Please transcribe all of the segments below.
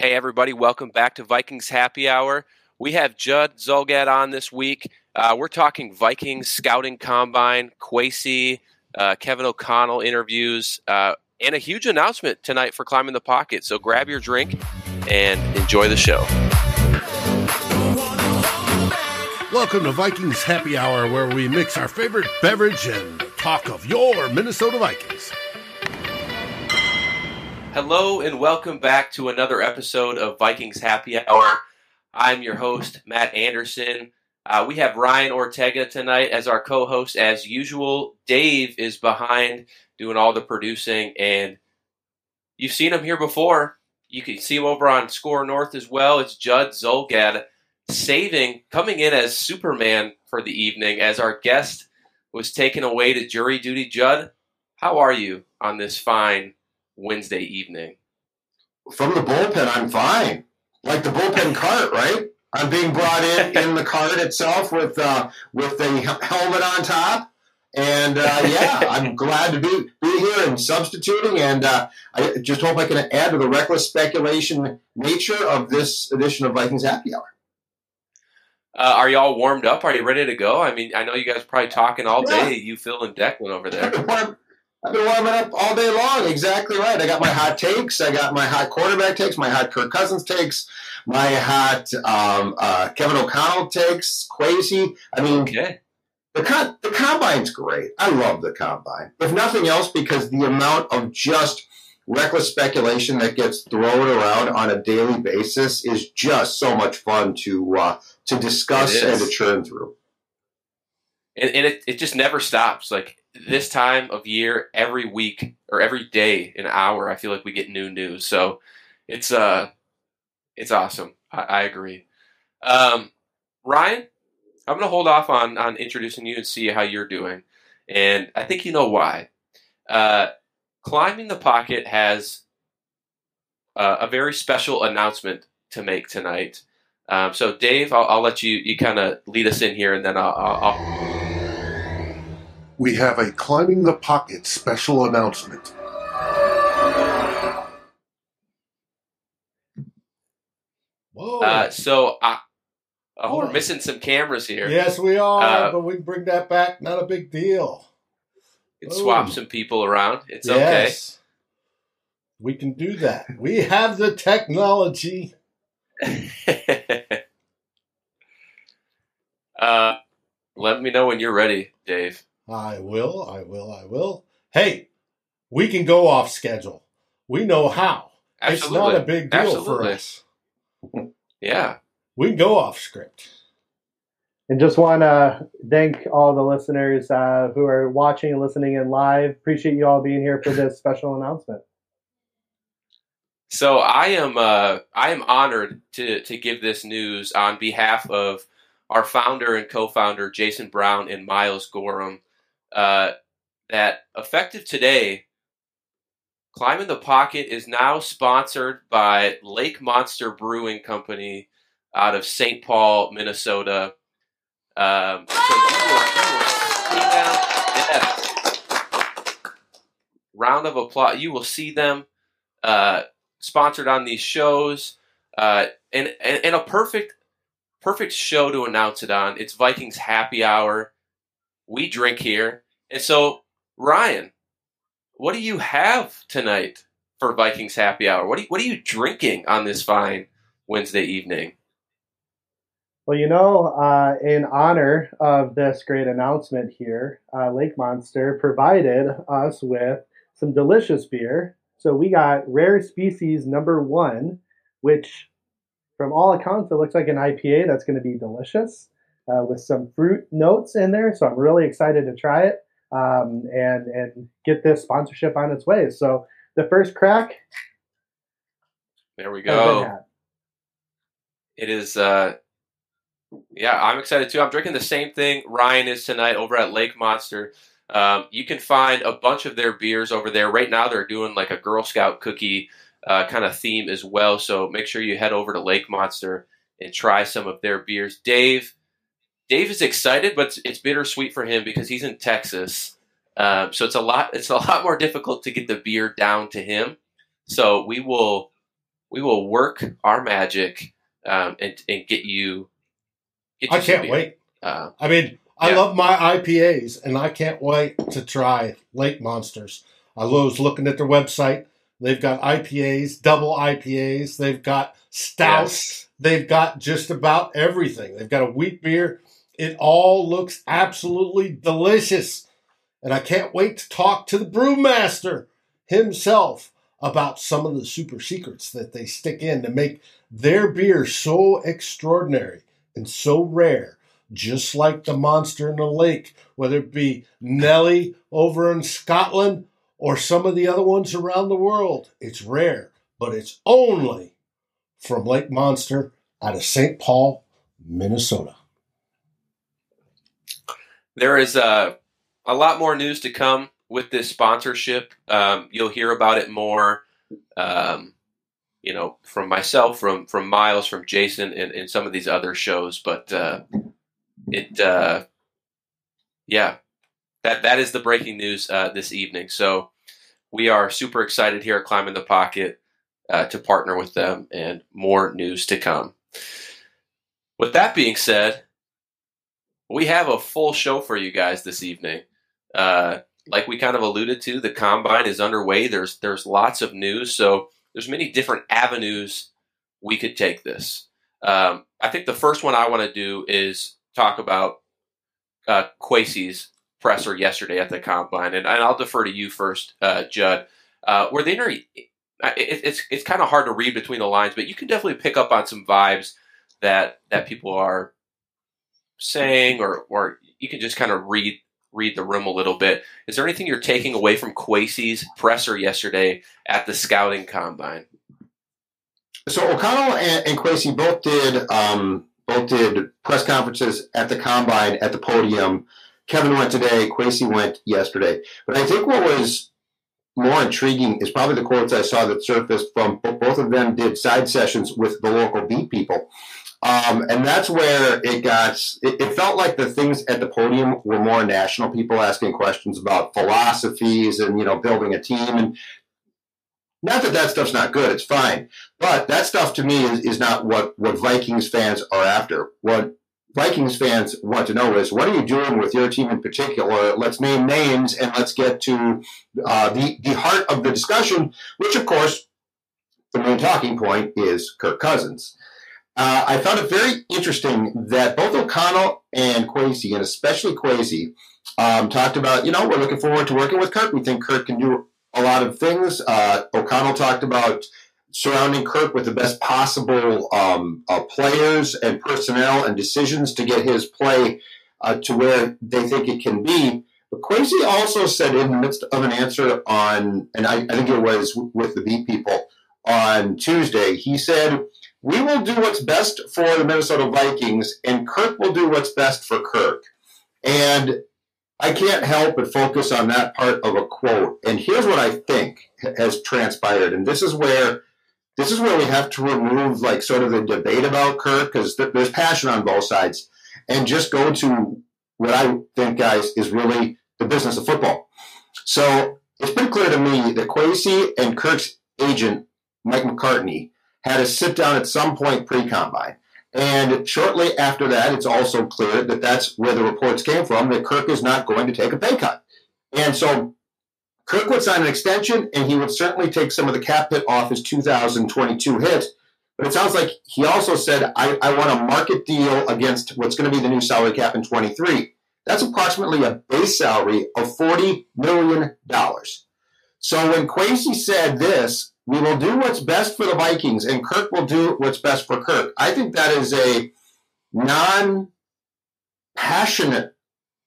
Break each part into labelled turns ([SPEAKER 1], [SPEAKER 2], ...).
[SPEAKER 1] Hey, everybody, welcome back to Vikings Happy Hour. We have Judd Zulgad on this week. Uh, we're talking Vikings scouting combine, Kwesi, uh, Kevin O'Connell interviews, uh, and a huge announcement tonight for Climbing the Pocket. So grab your drink and enjoy the show.
[SPEAKER 2] Welcome to Vikings Happy Hour, where we mix our favorite beverage and talk of your Minnesota Vikings.
[SPEAKER 1] Hello, and welcome back to another episode of Vikings Happy Hour. I'm your host, Matt Anderson. Uh, we have Ryan Ortega tonight as our co host, as usual. Dave is behind doing all the producing, and you've seen him here before. You can see him over on SKOR North as well. It's Judd Zulgad saving, coming in as Superman for the evening as our guest was taken away to jury duty. Judd, how are you on this fine Wednesday evening?
[SPEAKER 3] From the bullpen, I'm fine. Like the bullpen cart, right? I'm being brought in in the cart itself with uh, with the helmet on top, and uh, yeah, I'm glad to be be here and substituting. And uh, I just hope I can add to the reckless speculation nature of this edition of Vikings Happy Hour.
[SPEAKER 1] Uh, are you all warmed up? Are you ready to go? I mean, I know you guys probably talking all day. You Phil and Declan over there.
[SPEAKER 3] I've been warming up all day long. Exactly right. I got my hot takes. I got my hot quarterback takes, my hot Kirk Cousins takes, my hot um, uh, Kevin O'Connell takes, Kwesi. I mean,
[SPEAKER 1] okay.
[SPEAKER 3] the con- the combine's great. I love the combine. If nothing else, because the amount of just reckless speculation that gets thrown around on a daily basis is just so much fun to uh, to discuss and to churn through.
[SPEAKER 1] And, and it, it just never stops. Like this time of year, every week or every day, an hour, I feel like we get new news. So it's uh, it's awesome. I, I agree. Um, Ryan, I'm gonna hold off on on introducing you and see how you're doing, and I think you know why. Uh, climbing the pocket has uh, a very special announcement to make tonight. Um, so, Dave, I'll, I'll, let you you kind of lead us in here, and then I'll, I'll, I'll
[SPEAKER 2] we have a Climbing the Pocket special announcement.
[SPEAKER 1] Whoa. Uh, so, uh, oh, we're missing some cameras here.
[SPEAKER 4] Yes, we are, uh, but we can bring that back. Not a big deal.
[SPEAKER 1] can swap some people around. It's yes. okay.
[SPEAKER 4] We can do that. We have the technology.
[SPEAKER 1] uh, let me know when you're ready, Dave.
[SPEAKER 4] I will, I will, I will. Hey, we can go off schedule. We know how. Absolutely. It's not a big deal Absolutely. for us.
[SPEAKER 1] yeah.
[SPEAKER 4] We can go off script.
[SPEAKER 5] And just want to thank all the listeners uh, who are watching and listening in live. Appreciate you all being here for this special announcement.
[SPEAKER 1] So I am uh, I am honored to to give this news on behalf of our founder and co-founder Jason Brown and Miles Gorham uh, that effective today, Climbing the Pocket is now sponsored by Lake Monster Brewing Company out of St. Paul, Minnesota. Um, so you you. Yes. Round of applause. You will see them uh, sponsored on these shows. Uh, and, and, and a perfect perfect show to announce it on. It's Vikings Happy Hour we drink here. And so, Ryan, what do you have tonight for Vikings happy hour? What you, what are you drinking on this fine Wednesday evening?
[SPEAKER 5] Well, you know, uh, in honor of this great announcement here, uh, Lake Monster provided us with some delicious beer. So we got Rare Species number one, which, from all accounts, it looks like an IPA that's going to be delicious uh, with some fruit notes in there. So I'm really excited to try it um, and and get this sponsorship on its way. So the first crack.
[SPEAKER 1] There we go. It is. Uh, yeah, I'm excited too. I'm drinking the same thing Ryan is tonight over at Lake Monster. Um, you can find a bunch of their beers over there. Right now, they're doing like a Girl Scout cookie uh, kind of theme as well. So make sure you head over to Lake Monster and try some of their beers. Dave, Dave is excited, but it's, it's bittersweet for him because he's in Texas. Um, so it's a lot. It's a lot more difficult to get the beer down to him. So we will we will work our magic um, and and get you.
[SPEAKER 4] Get you I can't beer. wait. Uh, I mean, I love my IPAs, and I can't wait to try Lake Monsters. I was looking at their website. They've got IPAs, double IPAs. They've got stouts. Yes. They've got just about everything. They've got a wheat beer. It all looks absolutely delicious. And I can't wait to talk to the brewmaster himself about some of the super secrets that they stick in to make their beer so extraordinary and so rare, just like the monster in the lake, whether it be Nelly over in Scotland or some of the other ones around the world. It's rare, but it's only from Lake Monster out of St. Paul, Minnesota.
[SPEAKER 1] There is a, a lot more news to come with this sponsorship. Um, you'll hear about it more, um, you know, from myself, from from Miles, from Jason, and, and some of these other shows. But uh, it, uh, yeah, that that is the breaking news uh, this evening. So we are super excited here at Climbing the Pocket uh, to partner with them, and more news to come. With that being said, we have a full show for you guys this evening. Uh, like we kind of alluded to, the combine is underway. There's there's lots of news, so there's many different avenues we could take this. Um, I think the first one I want to do is talk about uh, Kwesi's presser yesterday at the combine, and, and I'll defer to you first, uh, Judd. Uh, were they it, it's it's kind of hard to read between the lines, but you can definitely pick up on some vibes that that people are saying, or or you can just kind of read read the room a little bit. Is there anything you're taking away from Kwesi's presser yesterday at the scouting combine?
[SPEAKER 3] So O'Connell and, and both did um, both did press conferences at the combine at the podium. Kevin went today. Kwesi went yesterday. But I think what was more intriguing is probably the quotes I saw that surfaced from both of them did side sessions with the local beat people. Um, and that's where it got, it, it, felt like the things at the podium were more national people asking questions about philosophies and, you know, building a team. And not that that stuff's not good, it's fine. But that stuff to me is, is not what, what Vikings fans are after. What Vikings fans want to know is what are you doing with your team in particular? Let's name names and let's get to uh, the, the heart of the discussion, which, of course, the main talking point is Kirk Cousins. Uh, I found it very interesting that both O'Connell and Kwesi, and especially Kwesi, um, talked about, you know, we're looking forward to working with Kirk. We think Kirk can do a lot of things. Uh, O'Connell talked about surrounding Kirk with the best possible um, uh, players and personnel and decisions to get his play uh, to where they think it can be. But Kwesi also said in the midst of an answer on, and I, I think it was with the Beat people on Tuesday, he said, we will do what's best for the Minnesota Vikings, and Kirk will do what's best for Kirk. And I can't help but focus on that part of a quote. And here's what I think has transpired. And this is where this is where we have to remove like sort of the debate about Kirk because th- there's passion on both sides, and just go to what I think, guys, is really the business of football. So it's been clear to me that Kwesi and Kirk's agent Mike McCartney had a sit down at some point pre combine. And shortly after that, it's also clear that that's where the reports came from that Kirk is not going to take a pay cut. And so Kirk would sign an extension, and he would certainly take some of the cap hit off his 2022 hit. But it sounds like he also said, I, I want a market deal against what's going to be the new salary cap in 23. That's approximately a base salary of $40 million. So when Kwesi said this, we will do what's best for the Vikings, and Kirk will do what's best for Kirk. I think that is a non passionate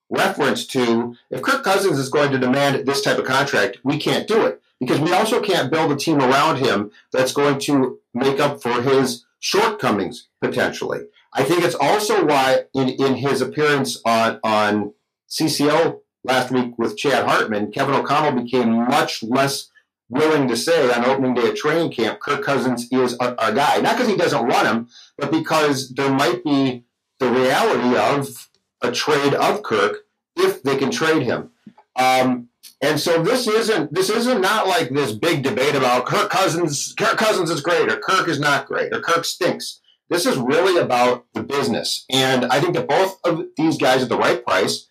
[SPEAKER 3] reference to if Kirk Cousins is going to demand this type of contract, we can't do it because we also can't build a team around him that's going to make up for his shortcomings potentially. I think it's also why in, in his appearance on on CCO last week with Chad Hartman, Kevin O'Connell became much less willing to say on opening day of training camp, Kirk Cousins is a, a guy. Not because he doesn't want him, but because there might be the reality of a trade of Kirk if they can trade him. Um, And so this isn't this isn't not like this big debate about Kirk Cousins. Kirk Cousins is great, or Kirk is not great, or Kirk stinks. This is really about the business, and I think that both of these guys at the right price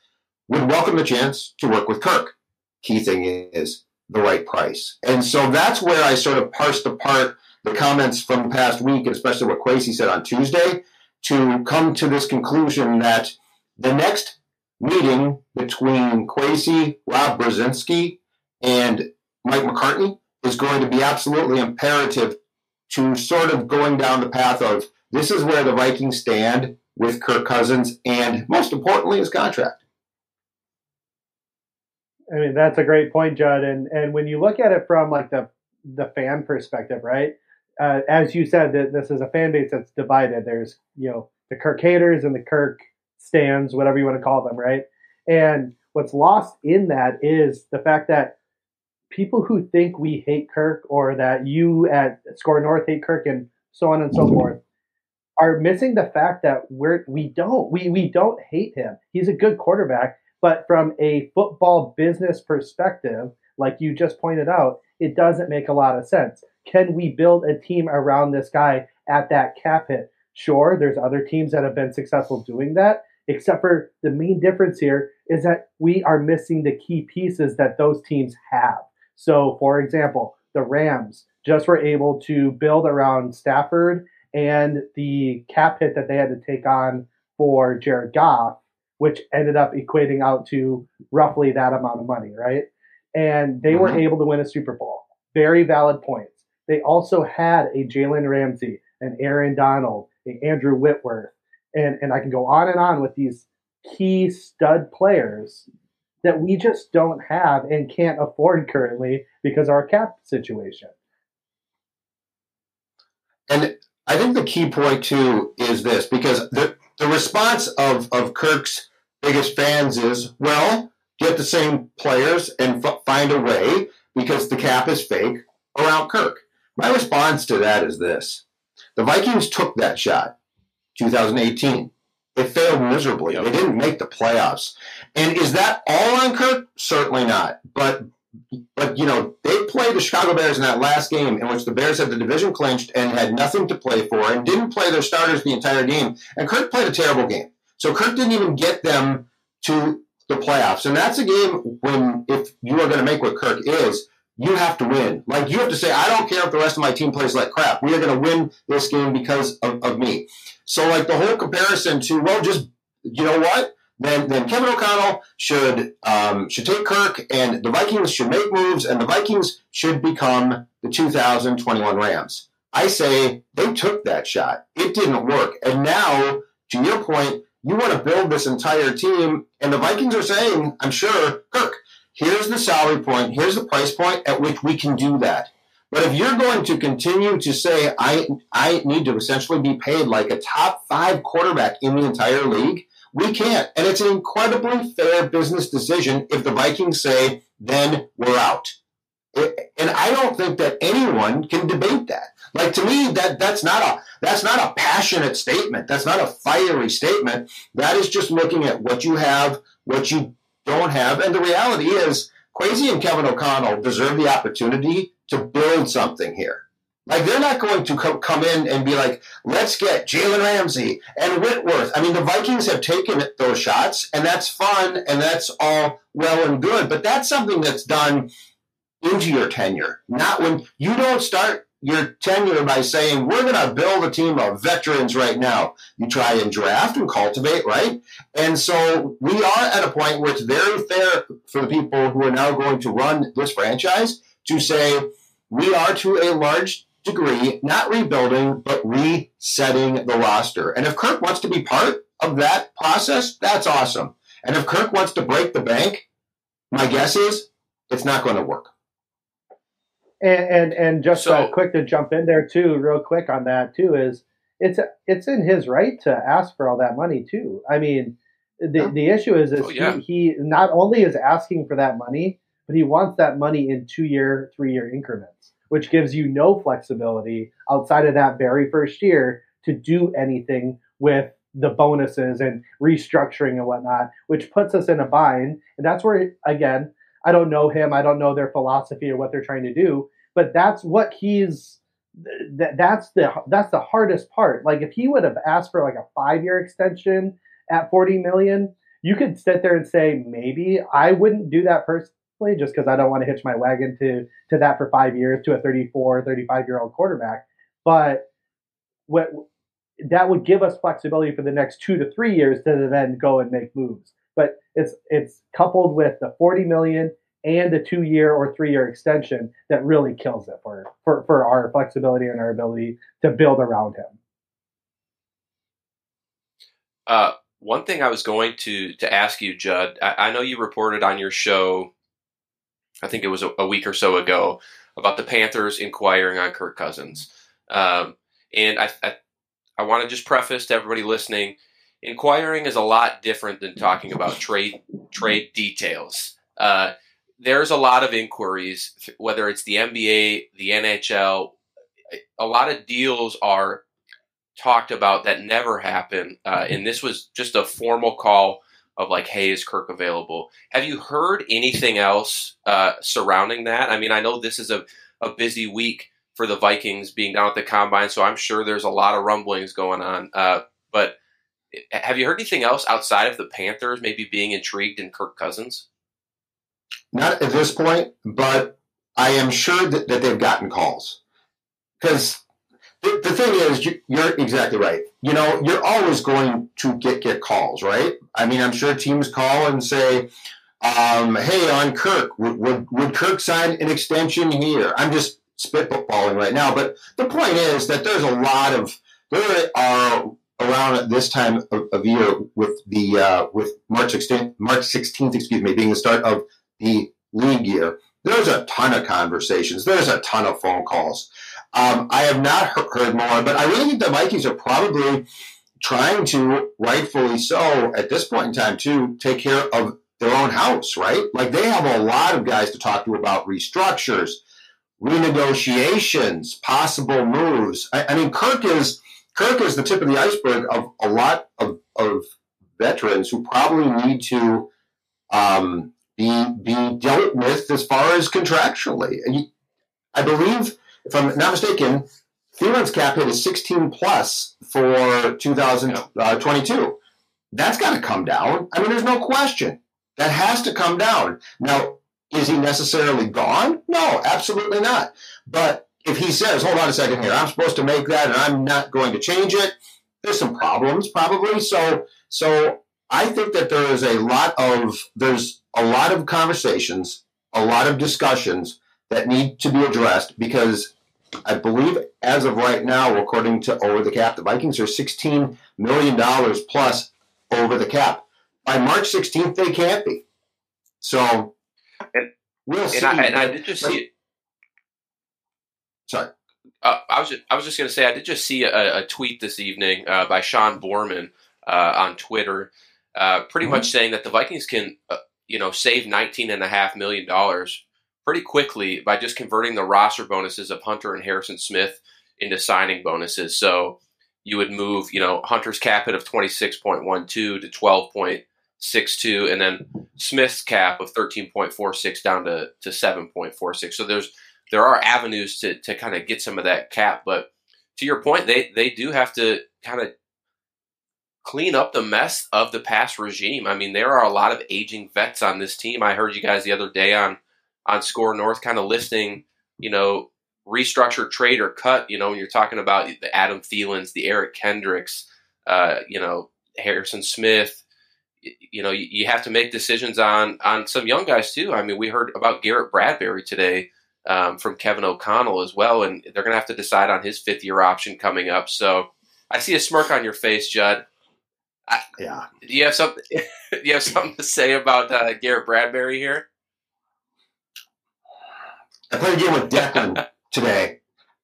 [SPEAKER 3] would welcome the chance to work with Kirk. Key thing is the right price, and so that's where I sort of parsed apart the comments from past week, especially what Kwesi said on Tuesday, to come to this conclusion that the next meeting between Kwesi, Rob Brzezinski, and Mike McCartney is going to be absolutely imperative to sort of going down the path of this is where the Vikings stand with Kirk Cousins and most importantly his contract.
[SPEAKER 5] I mean that's a great point, Judd. And and when you look at it from like the the fan perspective, right? Uh, as you said, that this is a fan base that's divided. There's you know the Kirk haters and the Kirk stands, whatever you want to call them, right? And what's lost in that is the fact that people who think we hate Kirk or that you at SKOR North hate Kirk and so on and so forth are missing the fact that we're we don't we we don't hate him. He's a good quarterback, but from a football business perspective, like you just pointed out, it doesn't make a lot of sense. Can we build a team around this guy at that cap hit? Sure, there's other teams that have been successful doing that, except for the main difference here is that we are missing the key pieces that those teams have. So, for example, the Rams just were able to build around Stafford and the cap hit that they had to take on for Jared Goff, which ended up equating out to roughly that amount of money, right? And they mm-hmm. were able to win a Super Bowl. Very valid points. They also had a Jalen Ramsey, an Aaron Donald, an Andrew Whitworth, and, and I can go on and on with these key stud players that we just don't have and can't afford currently because our cap situation.
[SPEAKER 3] And I think the key point too is this because the the response of of Kirk's biggest fans is well get the same players and f- find a way because the cap is fake around Kirk. My response to that is this: the Vikings took that shot. 2018. It failed miserably. They didn't make the playoffs. And is that all on Kirk? Certainly not. But but you know they played the Chicago Bears in that last game in which the Bears had the division clinched and had nothing to play for and didn't play their starters the entire game. And Kirk played a terrible game. So Kirk didn't even get them to the playoffs. And that's a game when if you are going to make what Kirk is, you have to win. Like you have to say, I don't care if the rest of my team plays like crap. We are going to win this game because of, of me. So like the whole comparison to well, just you know what? Then then Kevin O'Connell should um, should take Kirk, and the Vikings should make moves, and the Vikings should become the 2021 Rams. I say they took that shot. It didn't work, and now to your point, you want to build this entire team, and the Vikings are saying, I'm sure, Kirk, here's the salary point, here's the price point at which we can do that. But if you're going to continue to say, I, I need to essentially be paid like a top five quarterback in the entire league, we can't. And it's an incredibly fair business decision if the Vikings say, then we're out. It, and I don't think that anyone can debate that. Like to me, that that's not a that's not a passionate statement. That's not a fiery statement. That is just looking at what you have, what you don't have, and the reality is, Kwesi and Kevin O'Connell deserve the opportunity to build something here. Like they're not going to come, come in and be like, let's get Jalen Ramsey and Whitworth. I mean, the Vikings have taken those shots, and that's fun, and that's all well and good. But that's something that's done into your tenure, not when you don't start your tenure by saying we're going to build a team of veterans right now. You try and draft and cultivate, right? And so we are at a point where it's very fair for the people who are now going to run this franchise to say we are to a large degree not rebuilding, but resetting the roster. And if Kirk wants to be part of that process, that's awesome. And if Kirk wants to break the bank, my guess is it's not going to work.
[SPEAKER 5] And and, and just so, uh, quick to jump in there too, real quick on that too is it's it's in his right to ask for all that money too. I mean, the yeah. the issue is is oh, yeah. he, he not only is asking for that money, but he wants that money in two year, three year increments, which gives you no flexibility outside of that very first year to do anything with the bonuses and restructuring and whatnot, which puts us in a bind. And that's where, again, I don't know him. I don't know their philosophy or what they're trying to do. But that's what he's. That, that's the that's the hardest part. Like if he would have asked for like a five year extension at 40 million, you could sit there and say maybe I wouldn't do that personally just because I don't want to hitch my wagon to to that for five years to a 34, 35 year old quarterback. But what that would give us flexibility for the next two to three years to then go and make moves. But it's it's coupled with the 40 million and the two year or three year extension that really kills it for, for, for our flexibility and our ability to build around him.
[SPEAKER 1] Uh, one thing I was going to to ask you, Judd, I, I know you reported on your show, I think it was a, a, week or so ago, about the Panthers inquiring on Kirk Cousins. Um, and I, I, I want to just preface to everybody listening, inquiring is a lot different than talking about trade trade details. Uh, there's a lot of inquiries, whether it's the NBA, the NHL. A lot of deals are talked about that never happen, uh, and this was just a formal call of like, "Hey, is Kirk available?" Have you heard anything else uh, surrounding that? I mean, I know this is a, a busy week for the Vikings being down at the combine, so I'm sure there's a lot of rumblings going on. Uh, but have you heard anything else outside of the Panthers maybe being intrigued in Kirk Cousins?
[SPEAKER 3] Not at this point, but I am sure that, that they've gotten calls. Because the, the, thing is, you, you're exactly right. You know, you're always going to get get calls, right? I mean, I'm sure teams call and say, um, "Hey, on Kirk, would, would, would Kirk sign an extension here?" I'm just spitballing right now. But the point is that there's a lot of there are around this time of, of year with the uh, with March 16th, March 16th, excuse me, being the start of the league year. There's a ton of conversations. There's a ton of phone calls. Um, I have not heard more, but I really think the Vikings are probably trying to, rightfully so, at this point in time, to take care of their own house, right? Like they have a lot of guys to talk to about restructures, renegotiations, possible moves. I, I, mean, Kirk is Kirk is the tip of the iceberg of a lot of, of veterans who probably need to um, be be dealt with as far as contractually. I believe, if I'm not mistaken, Thielen's cap hit is 16 plus for 2022. That's got to come down. I mean, there's no question. That has to come down. Now, is he necessarily gone? No, absolutely not. But if he says, hold on a second here, I'm supposed to make that and I'm not going to change it, there's some problems probably. So, so I think that there is a lot of, there's a lot of conversations, a lot of discussions that need to be addressed because I believe as of right now, according to Over the Cap, the Vikings are $16 million plus over the cap. By March 16th, they can't be. So
[SPEAKER 1] and, we'll see. And I, and I did just see it.
[SPEAKER 3] Sorry.
[SPEAKER 1] Uh, I was just, I was just going to say I did just see a, a tweet this evening uh, by Sean Borman uh, on Twitter, uh, pretty mm-hmm. much saying that the Vikings can uh, you know save nineteen and a half million dollars pretty quickly by just converting the roster bonuses of Hunter and Harrison Smith into signing bonuses. So you would move you know Hunter's cap hit of twenty six point one two to twelve point six two, and then Smith's cap of thirteen point four six down to to seven point four six. So there's there are avenues to to kind of get some of that cap, but to your point, they they do have to kind of clean up the mess of the past regime. I mean, there are a lot of aging vets on this team. I heard you guys the other day on on SKOR North kind of listing, you know, restructure, trade, or cut. You know, when you're talking about the Adam Thielens, the Eric Kendricks, uh, you know, Harrison Smith, you know, you, you, have to make decisions on on some young guys too. I mean, we heard about Garrett Bradbury today um, from Kevin O'Connell as well, and they're going to have to decide on his fifth year option coming up. So I see a smirk on your face, Judd. I,
[SPEAKER 3] yeah.
[SPEAKER 1] Do you have something? do you have something to say about uh, Garrett Bradbury here?
[SPEAKER 3] I played a game with Declan today,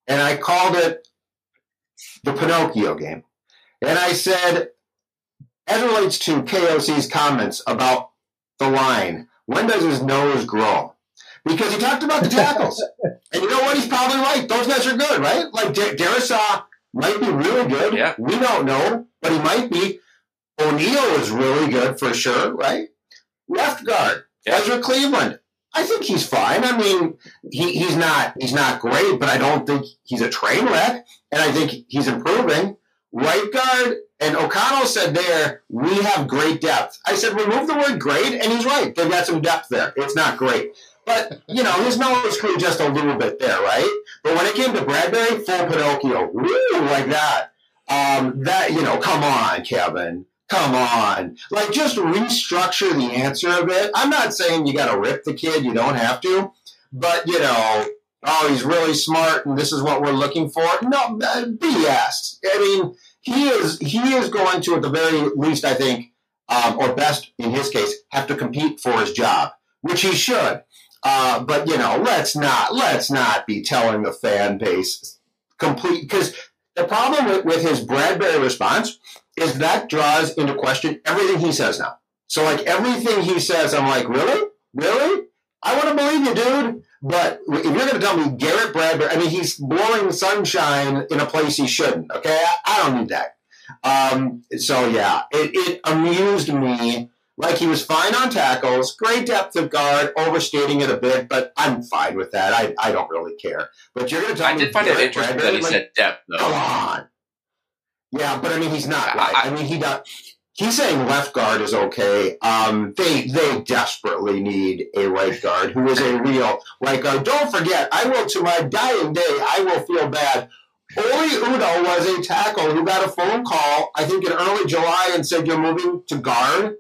[SPEAKER 3] and I called it the Pinocchio game, and I said as it relates to KOC's comments about the line, when does his nose grow? Because he talked about the tackles. and you know what? He's probably right. Those guys are good, right? Like D- Darrisaw might be really good.
[SPEAKER 1] Yeah.
[SPEAKER 3] We don't know, but he might be. O'Neill is really good for sure, right? Left guard, yeah. Ezra Cleveland. I think he's fine. I mean, he, he's not he's not great, but I don't think he's a train wreck, and I think he's improving. Right guard and O'Connell said there we have great depth. I said remove the word great, and he's right. They've got some depth there. It's not great, but you know his nose grew just a little bit there, right? But when it came to Bradbury, full Pinocchio, woo, like that. Um, that you know, come on, Kevin. Come on. Like, just restructure the answer a bit. I'm not saying you got to rip the kid. You don't have to. But, you know, oh, he's really smart and this is what we're looking for. No, uh, BS. I mean, he is he is going to, at the very least, I think, um, or best in his case, have to compete for his job, which he should. Uh, but you know, let's not let's not be telling the fan base complete because the problem with, with his Bradbury response is that draws into question everything he says now. So like everything he says, I'm like, really, really? I want to believe you, dude. But if you're going to tell me Garrett Bradbury, I mean, he's blowing sunshine in a place he shouldn't. Okay, I, I don't need that. Um, so yeah, it, it amused me. Like he was fine on tackles, great depth of guard, overstating it a bit, but I'm fine with that. I, I don't really care. But you're going to tell
[SPEAKER 1] I
[SPEAKER 3] me
[SPEAKER 1] did find it interesting
[SPEAKER 3] Bradbury,
[SPEAKER 1] that he
[SPEAKER 3] like,
[SPEAKER 1] said depth though.
[SPEAKER 3] Come on. Yeah, but I mean, he's not
[SPEAKER 1] I-
[SPEAKER 3] right.
[SPEAKER 1] I-
[SPEAKER 3] I, mean, he got. He's saying left guard is okay. Um, they they desperately need a right guard who is a real right guard. Don't forget, I will to my dying day, I will feel bad. Oli Udoh was a tackle who got a phone call, I think in early July, and said you're moving to guard.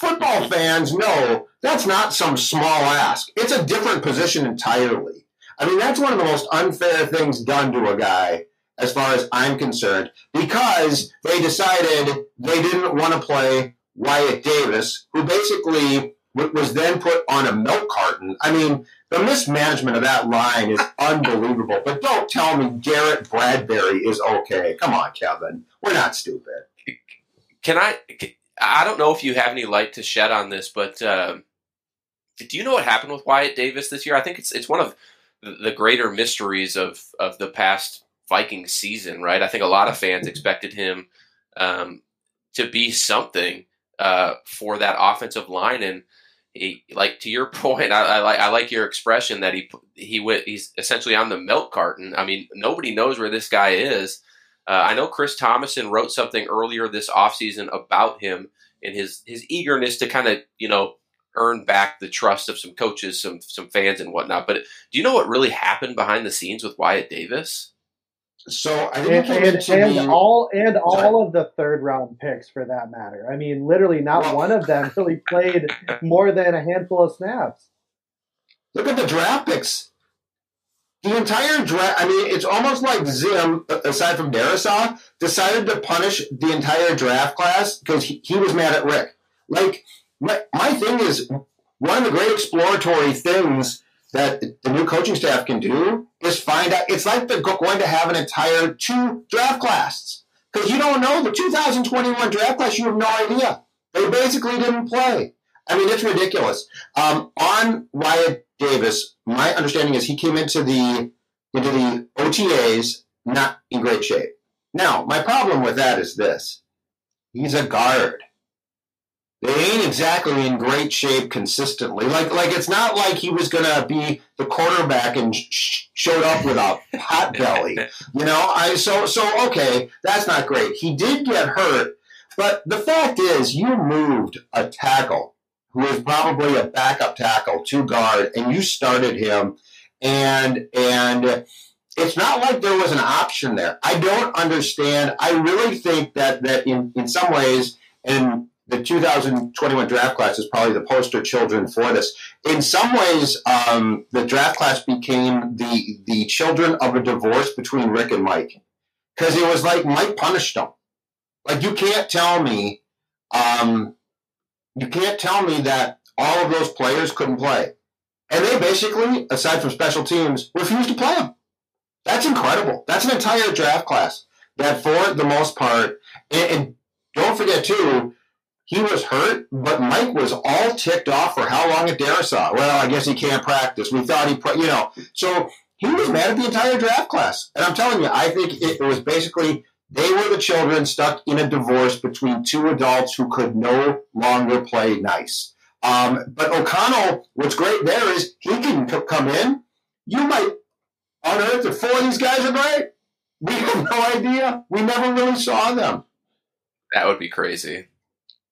[SPEAKER 3] Football fans know that's not some small ask. It's a different position entirely. I mean, that's one of the most unfair things done to a guy as far as I'm concerned, because they decided they didn't want to play Wyatt Davis, who basically was then put on a milk carton. I mean, the mismanagement of that line is unbelievable. But don't tell me Garrett Bradbury is okay. Come on, Kevin. We're not stupid.
[SPEAKER 1] Can I? I don't know if you have any light to shed on this, but um, do you know what happened with Wyatt Davis this year? I think it's it's one of the the greater mysteries of of the past Viking season, right? I think a lot of fans expected him um, to be something uh, for that offensive line, and he, like to your point, I, I like I like your expression that he he went he's essentially on the milk carton. I mean, nobody knows where this guy is. Uh, I know Chris Tomasson wrote something earlier this offseason about him and his his eagerness to kind of you know earn back the trust of some coaches, some some fans, and whatnot. But do you know what really happened behind the scenes with Wyatt Davis?
[SPEAKER 3] So I think
[SPEAKER 5] and,
[SPEAKER 3] he came
[SPEAKER 5] and, and
[SPEAKER 3] the-
[SPEAKER 5] all and all of the third round picks for that matter. I mean, literally, not
[SPEAKER 3] Well-
[SPEAKER 5] one of them really played more than a handful of snaps.
[SPEAKER 3] Look at the draft picks. The entire draft, I mean, it's almost like Zim, aside from Darrisaw, decided to punish the entire draft class because he, he was mad at Rick. Like, my, my thing is, one of the great exploratory things that the new coaching staff can do is find out. It's like they're going to have an entire two draft classes because you don't know the 2021 draft class. You have no idea. They basically didn't play. I mean, it's ridiculous. Um, on Wyatt Davis, my understanding is he came into the into the OTAs not in great shape. Now, my problem with that is this: he's a guard. They ain't exactly in great shape consistently. Like, like it's not like he was gonna be the quarterback and sh- showed up with a hot belly. You know, I so so okay, that's not great. He did get hurt, but the fact is, you moved a tackle who is probably a backup tackle to guard, and you started him, and and it's not like there was an option there. I don't understand. I really think that that in in some ways, and the 2021 draft class is probably the poster children for this. In some ways, um, the draft class became the the children of a divorce between Rick and Mike, because it was like Mike punished them. Like you can't tell me, um, you can't tell me that all of those players couldn't play, and they basically, aside from special teams, refused to play them. That's incredible. That's an entire draft class that, for the most part, and, and don't forget too, he was hurt, but Mike was all ticked off for how long at Darrisaw. Well, I guess he can't practice. We thought he, pra- you know, so he was mad at the entire draft class. And I'm telling you, I think it, it was basically they were the children stuck in a divorce between two adults who could no longer play nice. Um, but O'Connell, what's great there is he can come in. You might unearth that four of these guys are great. We have no idea. We never really saw them.
[SPEAKER 1] That would be crazy.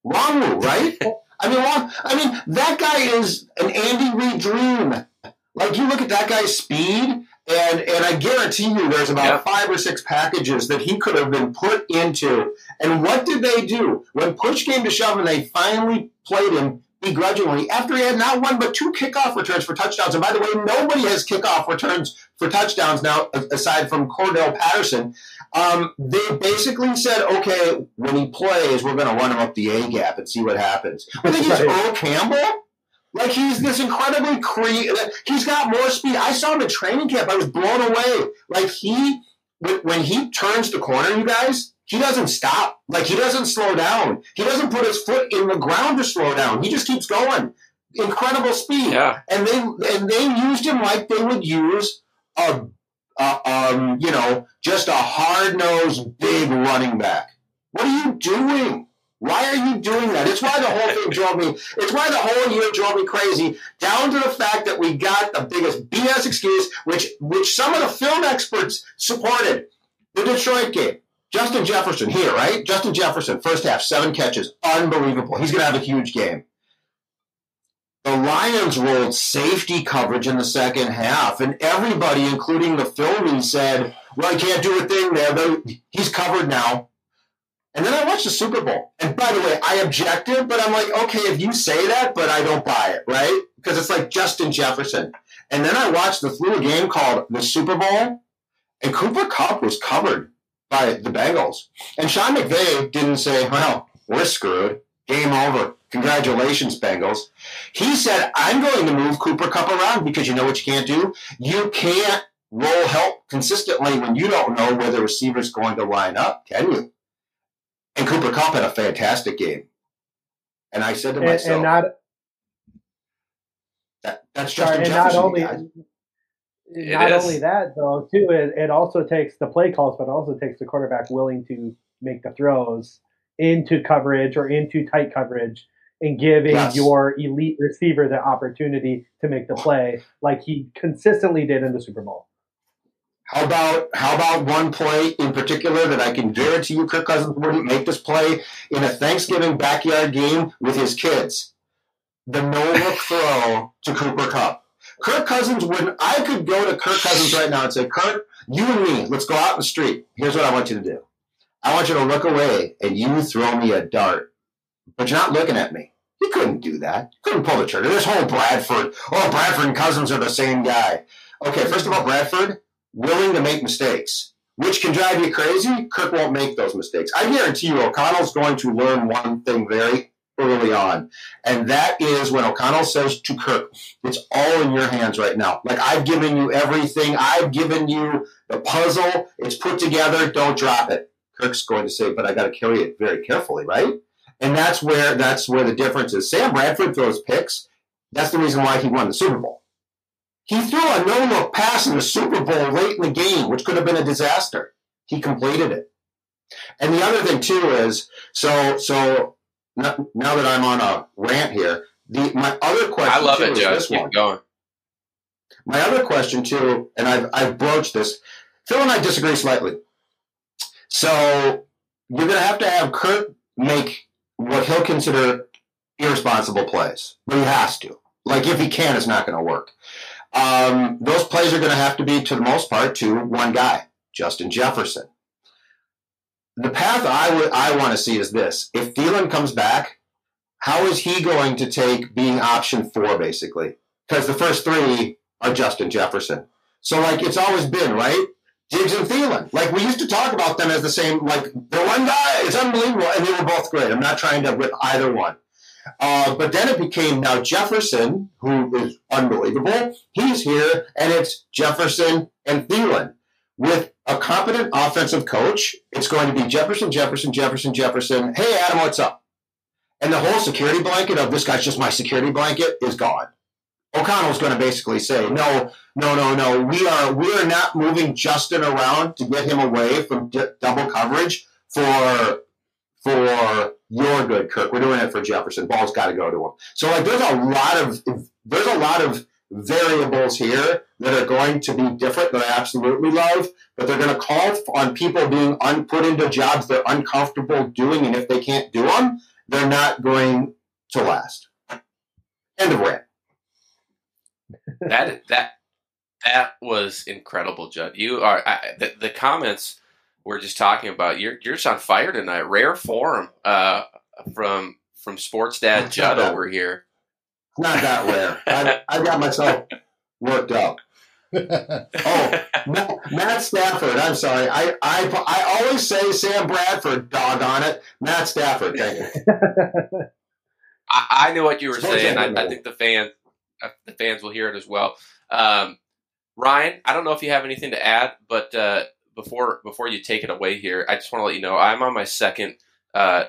[SPEAKER 3] Wrong right? I mean, I mean, that guy is an Andy Reid dream. Like you look at that guy's speed, and and I guarantee you, there's about yep. five or six packages that he could have been put into. And what did they do when push came to shove, and they finally played him? begrudgingly after he had not one but two kickoff returns for touchdowns. And by the way, nobody has kickoff returns for touchdowns now aside from Cordarrelle Patterson. Um, they basically said, okay, when he plays, we're going to run him up the A gap and see what happens. I think it's Earl Campbell. Like he's this incredibly creative. He's got more speed. I saw him in training camp. I was blown away. Like he, when he turns the corner, you guys, he doesn't stop. Like he doesn't slow down. He doesn't put his foot in the ground to slow down. He just keeps going. Incredible speed.
[SPEAKER 1] Yeah.
[SPEAKER 3] And they and they used him like they would use a, a um, you know, just a hard nosed big running back. What are you doing? Why are you doing that? It's why the whole thing drove me. It's why the whole year drove me crazy. Down to the fact that we got the biggest BS excuse, which which some of the film experts supported. The Detroit game. Justin Jefferson here, right? Justin Jefferson, first half, seven catches. Unbelievable. He's going to have a huge game. The Lions rolled safety coverage in the second half, and everybody, including the filming, said, Well, he can't do a thing there. He's covered now. And then I watched the Super Bowl. And by the way, I objected, but I'm like, okay, if you say that, but I don't buy it, right? Because it's like Justin Jefferson. And then I watched the a game called the Super Bowl, and Cooper Kupp was covered by the Bengals. And Sean McVay didn't say, well, we're screwed. Game over. Congratulations, Bengals. He said, I'm going to move Cooper Kupp around because you know what you can't do? You can't roll help consistently when you don't know where the receiver's going to line up, can you? And Cooper Kupp had a fantastic game. And I said to and, myself, and not, that, that's just sorry, and not only
[SPEAKER 5] it not only that though too it, it also takes the play calls but it also takes the quarterback willing to make the throws into coverage or into tight coverage and giving yes. your elite receiver the opportunity to make the play like he consistently did in the Super Bowl.
[SPEAKER 3] How about how about one play in particular that I can guarantee you Kirk Cousins wouldn't make this play in a Thanksgiving backyard game with his kids? The no look throw to Cooper Kupp. Kirk Cousins wouldn't. I could go to Kirk Cousins right now and say, Kirk, you and me, let's go out in the street. Here's what I want you to do. I want you to look away and you throw me a dart, but you're not looking at me. You couldn't do that. You couldn't pull the trigger. This whole Bradford, oh, Bradford and Cousins are the same guy. Okay, first of all, Bradford, willing to make mistakes, which can drive you crazy. Kirk won't make those mistakes. I guarantee you, O'Connell's going to learn one thing very early on. And that is when O'Connell says to Kirk, it's all in your hands right now. Like I've given you everything. I've given you the puzzle. It's put together. Don't drop it. Kirk's going to say, but I got to carry it very carefully, right? And that's where that's where the difference is. Sam Bradford throws picks. That's the reason why he won the Super Bowl. He threw a no-look pass in the Super Bowl late in the game, which could have been a disaster. He completed it. And the other thing too is so so now, that I'm on a rant here, the my other question. I
[SPEAKER 1] love it, Joe. Keep one. going.
[SPEAKER 3] My other question too, and I've I've broached this. Phil and I disagree slightly. So you're going to have to have Kurt make what he'll consider irresponsible plays, but he has to. Like if he can, it's not going to work. Um, those plays are going to have to be, to the most part, to one guy, Justin Jefferson the path I would I want to see is this: if Thielen comes back, how is he going to take being option four basically? Because the first three are Justin Jefferson. So like it's always been right. Diggs and Thielen. Like we used to talk about them as the same. Like they're one guy. It's unbelievable, and they were both great. I'm not trying to rip either one. Uh, but then it became now Jefferson, who is unbelievable. He's here, and it's Jefferson and Thielen with a competent offensive coach, it's going to be Jefferson, Jefferson, Jefferson, Jefferson. Hey, Adam, what's up? And the whole security blanket of this guy's just my security blanket is gone. O'Connell's going to basically say, no, no, no, no. We are we are not moving Justin around to get him away from d- double coverage for for you're good, Kirk. We're doing it for Jefferson. Ball's got to go to him. So like, there's a lot of there's a lot of variables here that are going to be different that I absolutely love, but they're going to call on people being un- put into jobs they're uncomfortable doing, and if they can't do them, they're not going to last. End of rant.
[SPEAKER 1] that that that was incredible, Judd. You are I, the, the comments we're just talking about. You're you're just on fire tonight. Rare form uh, from from Sports Dad Judd over here.
[SPEAKER 3] Not that rare. I, I got myself worked up. oh, Matt, Matt, Stafford. I'm sorry. I, I I always say Sam Bradford. Dog on it. Matt Stafford. Thank you.
[SPEAKER 1] I, I know what you were saying. I, I, think the fans uh, the fans will hear it as well. Um, Ryan, I don't know if you have anything to add, but uh, before before you take it away here, I just want to let you know I'm on my second uh,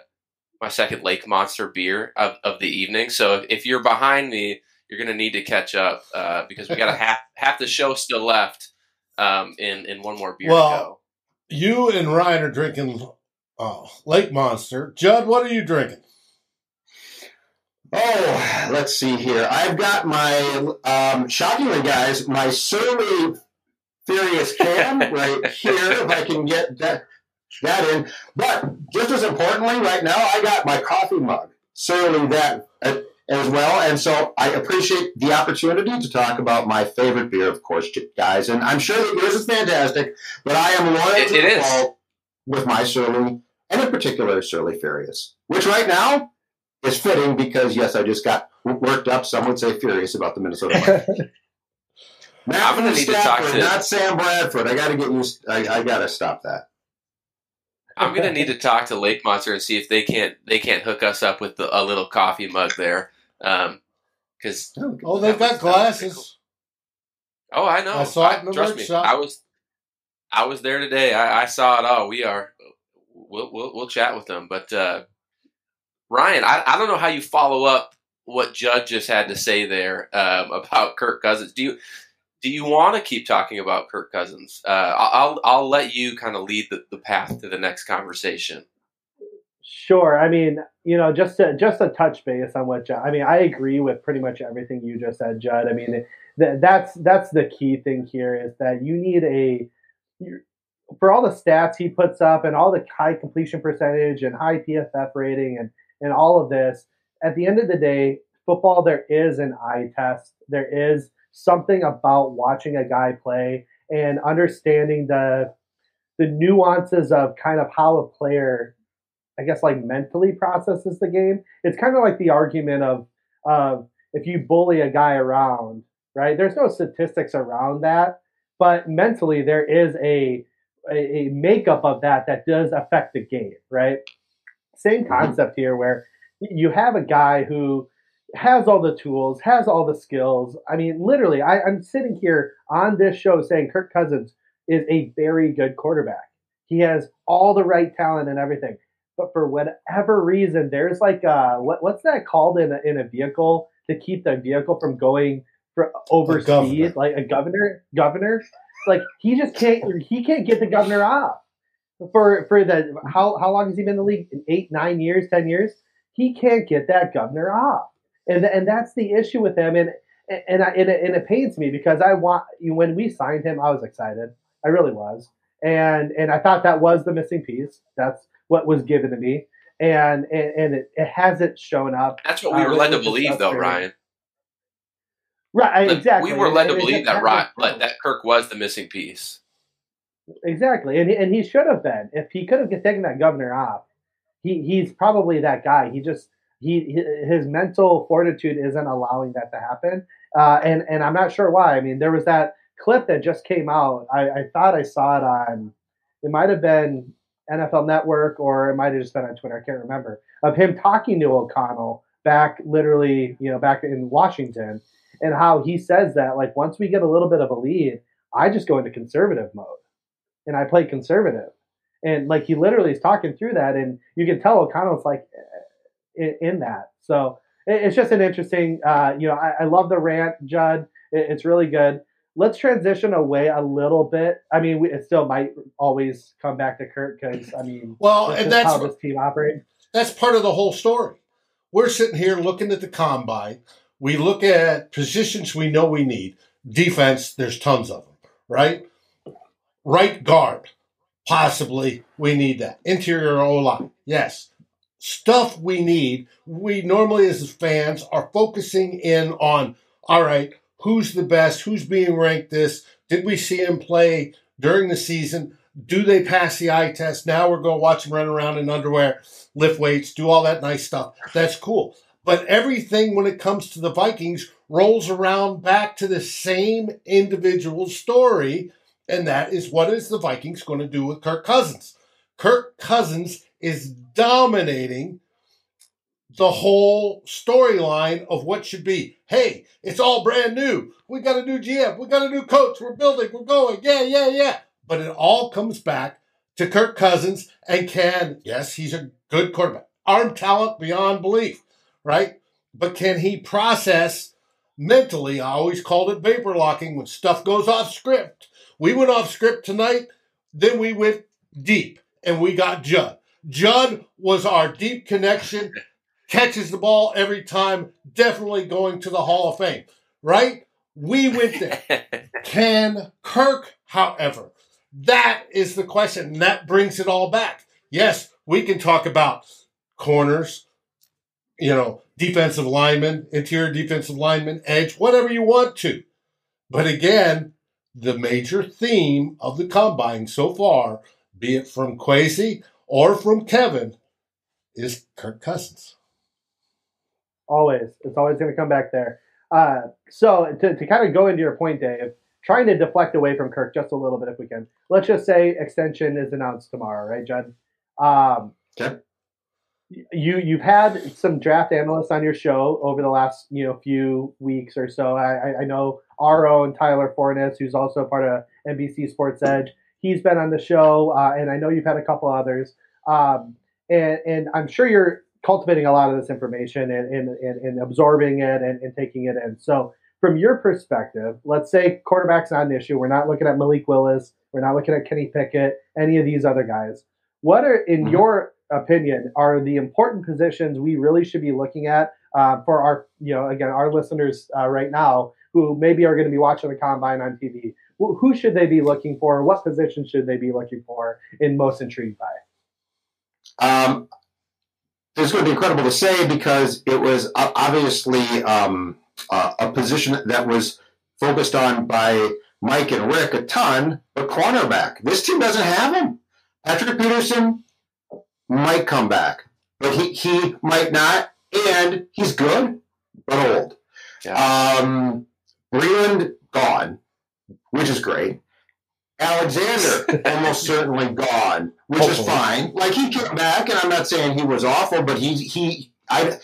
[SPEAKER 1] my second Lake Monster beer of, of the evening. So if, if you're behind me, you're going to need to catch up uh, because we got a half half the show still left um, in in one more beer
[SPEAKER 4] well, You and Ryan are drinking oh, Lake Monster. Judd, what are you drinking?
[SPEAKER 3] Oh, let's see here. I've got my um, shockingly, guys, my Surly Furious can right here. If I can get that that in. But just as importantly, right now I got my coffee mug. Surly that uh, as well, and so I appreciate the opportunity to talk about my favorite beer, of course, guys. And I'm sure that yours is fantastic, but I am loyal it, to it with my Surly, and in particular Surly Furious, which right now is fitting because yes, I just got worked up. Some would say furious about the Minnesota. Matt I'm going to need Stafford, to talk to not Sam Bradford. I got to get used. I, I got to stop that.
[SPEAKER 1] I'm going to need to talk to Lake Monster and see if they can't they can't hook us up with the, a little coffee mug there. Because
[SPEAKER 4] um, oh, they've got glasses.
[SPEAKER 1] Cool. Oh, I know. I saw it in the Trust me, shop. I was I was there today. I, I, saw it all. We are. We'll, we'll we'll chat with them, but. Uh, Ryan, I, I don't know how you follow up what Judd just had to say there um, about Kirk Cousins. Do you do you want to keep talking about Kirk Cousins? Uh, I'll I'll let you kind of lead the, the path to the next conversation.
[SPEAKER 5] Sure. I mean, you know, just to, just a touch base on what Judd. I mean, I agree with pretty much everything you just said, Judd. I mean, th- that's that's the key thing here is that you need a for all the stats he puts up and all the high completion percentage and high PFF rating and and all of this. At the end of the day, football, there is an eye test. There is something about watching a guy play and understanding the the nuances of kind of how a player, I guess, like mentally processes the game. It's kind of like the argument of of if you bully a guy around, right? There's no statistics around that, but mentally there is a a, makeup of that that does affect the game, right? Same mm-hmm. concept here where you have a guy who has all the tools, has all the skills. I mean, literally, I, I'm sitting here on this show saying Kirk Cousins is a very good quarterback. He has all the right talent and everything. But for whatever reason, there's like uh, what what's that called in a, in a vehicle to keep the vehicle from going for over speed, like a governor governor. Like he just can't he can't get the governor off for for the how how long has he been in the league? Eight, nine years, ten years. He can't get that governor off, and and that's the issue with him. And and I, and, it, and it pains me because I want when we signed him, I was excited. I really was, and and I thought that was the missing piece. That's what was given to me, and and, and it, it hasn't shown up.
[SPEAKER 1] That's what we were uh, led to believe, though, Ryan.
[SPEAKER 5] Right, exactly.
[SPEAKER 1] We were led to believe that Ryan, that Kirk was the missing piece.
[SPEAKER 5] Exactly, and and he should have been. If he could have taken that governor off, he he's probably that guy. He just he his mental fortitude isn't allowing that to happen, uh, and and I'm not sure why. I mean, there was that clip that just came out. I, I thought I saw it on. It might have been NFL Network or it might have just been on Twitter. I can't remember of him talking to O'Connell back, literally, you know, back in Washington, and how he says that like once we get a little bit of a lead, I just go into conservative mode and I play conservative. And like he literally is talking through that, and you can tell O'Connell's like in, in that. So it, it's just an interesting, uh, you know, I, I, love the rant, Judd. It, it's really good. Let's transition away a little bit. I mean, we, it still might always come back to Kirk because I mean,
[SPEAKER 4] well, and that's
[SPEAKER 5] how this team operates.
[SPEAKER 4] That's part of the whole story. We're sitting here looking at the combine. We look at positions we know we need. Defense, there's tons of them, right? Right guard, possibly we need that. Interior O line, yes. Stuff we need. We normally, as fans, are focusing in on all right, who's the best? Who's being ranked this? Did we see him play during the season? Do they pass the eye test? Now we're going to watch them run around in underwear, lift weights, do all that nice stuff. That's cool. But everything when it comes to the Vikings rolls around back to the same individual story. And that is what is the Vikings going to do with Kirk Cousins? Kirk Cousins is dominating the whole storyline of what should be. Hey, it's all brand new. We got a new GM. We got a new coach. We're building. We're going. Yeah, yeah, yeah. But it all comes back to Kirk Cousins and can, yes, he's a good quarterback. Arm talent beyond belief, right? But can he process mentally? I always called it vapor locking when stuff goes off script. We went off script tonight, then we went deep and we got Judd. Judd was our deep connection catches the ball every time, definitely going to the Hall of Fame, right? We went there. Can Kirk, however, that is the question. And that brings it all back. Yes, we can talk about corners, you know, defensive linemen, interior defensive linemen, edge, whatever you want to. But again, the major theme of the combine so far, be it from Kwesi or from Kevin, is Kirk Cousins.
[SPEAKER 5] Always. It's always going to come back there. Uh, so to, to kind of go into your point, Dave, trying to deflect away from Kirk just a little bit if we can. Let's just say extension is announced tomorrow, right, Judd? Um,
[SPEAKER 3] okay.
[SPEAKER 5] You you've had some draft analysts on your show over the last you know few weeks or so. I, I know our own Tyler Forness, who's also part of NBC Sports Edge. He's been on the show, uh, and I know you've had a couple others. Um, and and I'm sure you're cultivating a lot of this information and, and, and, and absorbing it and, and, taking it in. So, from your perspective, let's say quarterback's not an issue. We're not looking at Malik Willis. We're not looking at Kenny Pickett, any of these other guys. What are, in mm-hmm. your opinion, are the important positions we really should be looking at uh, for our, you know, again, our listeners uh, right now who maybe are going to be watching the combine on TV? Who should they be looking for? What position should they be looking for and most intrigued by?
[SPEAKER 3] Um, it's going to be incredible to say because it was obviously um, uh, a position that was focused on by Mike and Rick a ton, but cornerback. This team doesn't have him. Patrick Peterson might come back, but he, he might not, and he's good, but old. Yeah. Um, Breeland gone, which is great. Alexander almost certainly gone, which Hopefully. is fine. Like he came back, and I'm not saying he was awful, but he he I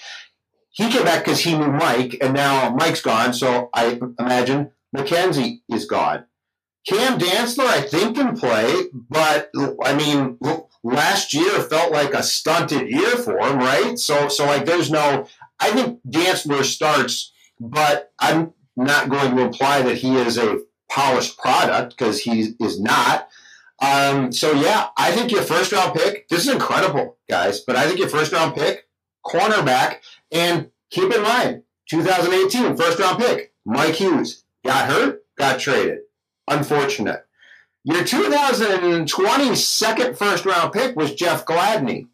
[SPEAKER 3] he came back because he knew Mike, and now Mike's gone. So I imagine Mackensie is gone. Cam Dantzler, I think, can play, but I mean, last year felt like a stunted year for him, right? So, so like, there's no. I think Dantzler starts, but I'm not going to imply that he is a polished product because he is not. Um, so yeah, I think your first round pick. This is incredible, guys. But I think your first round pick, cornerback, and keep in mind, 2018 first round pick, Mike Hughes got hurt, got traded. Unfortunate. Your 2020 second first round pick was Jeff Gladney,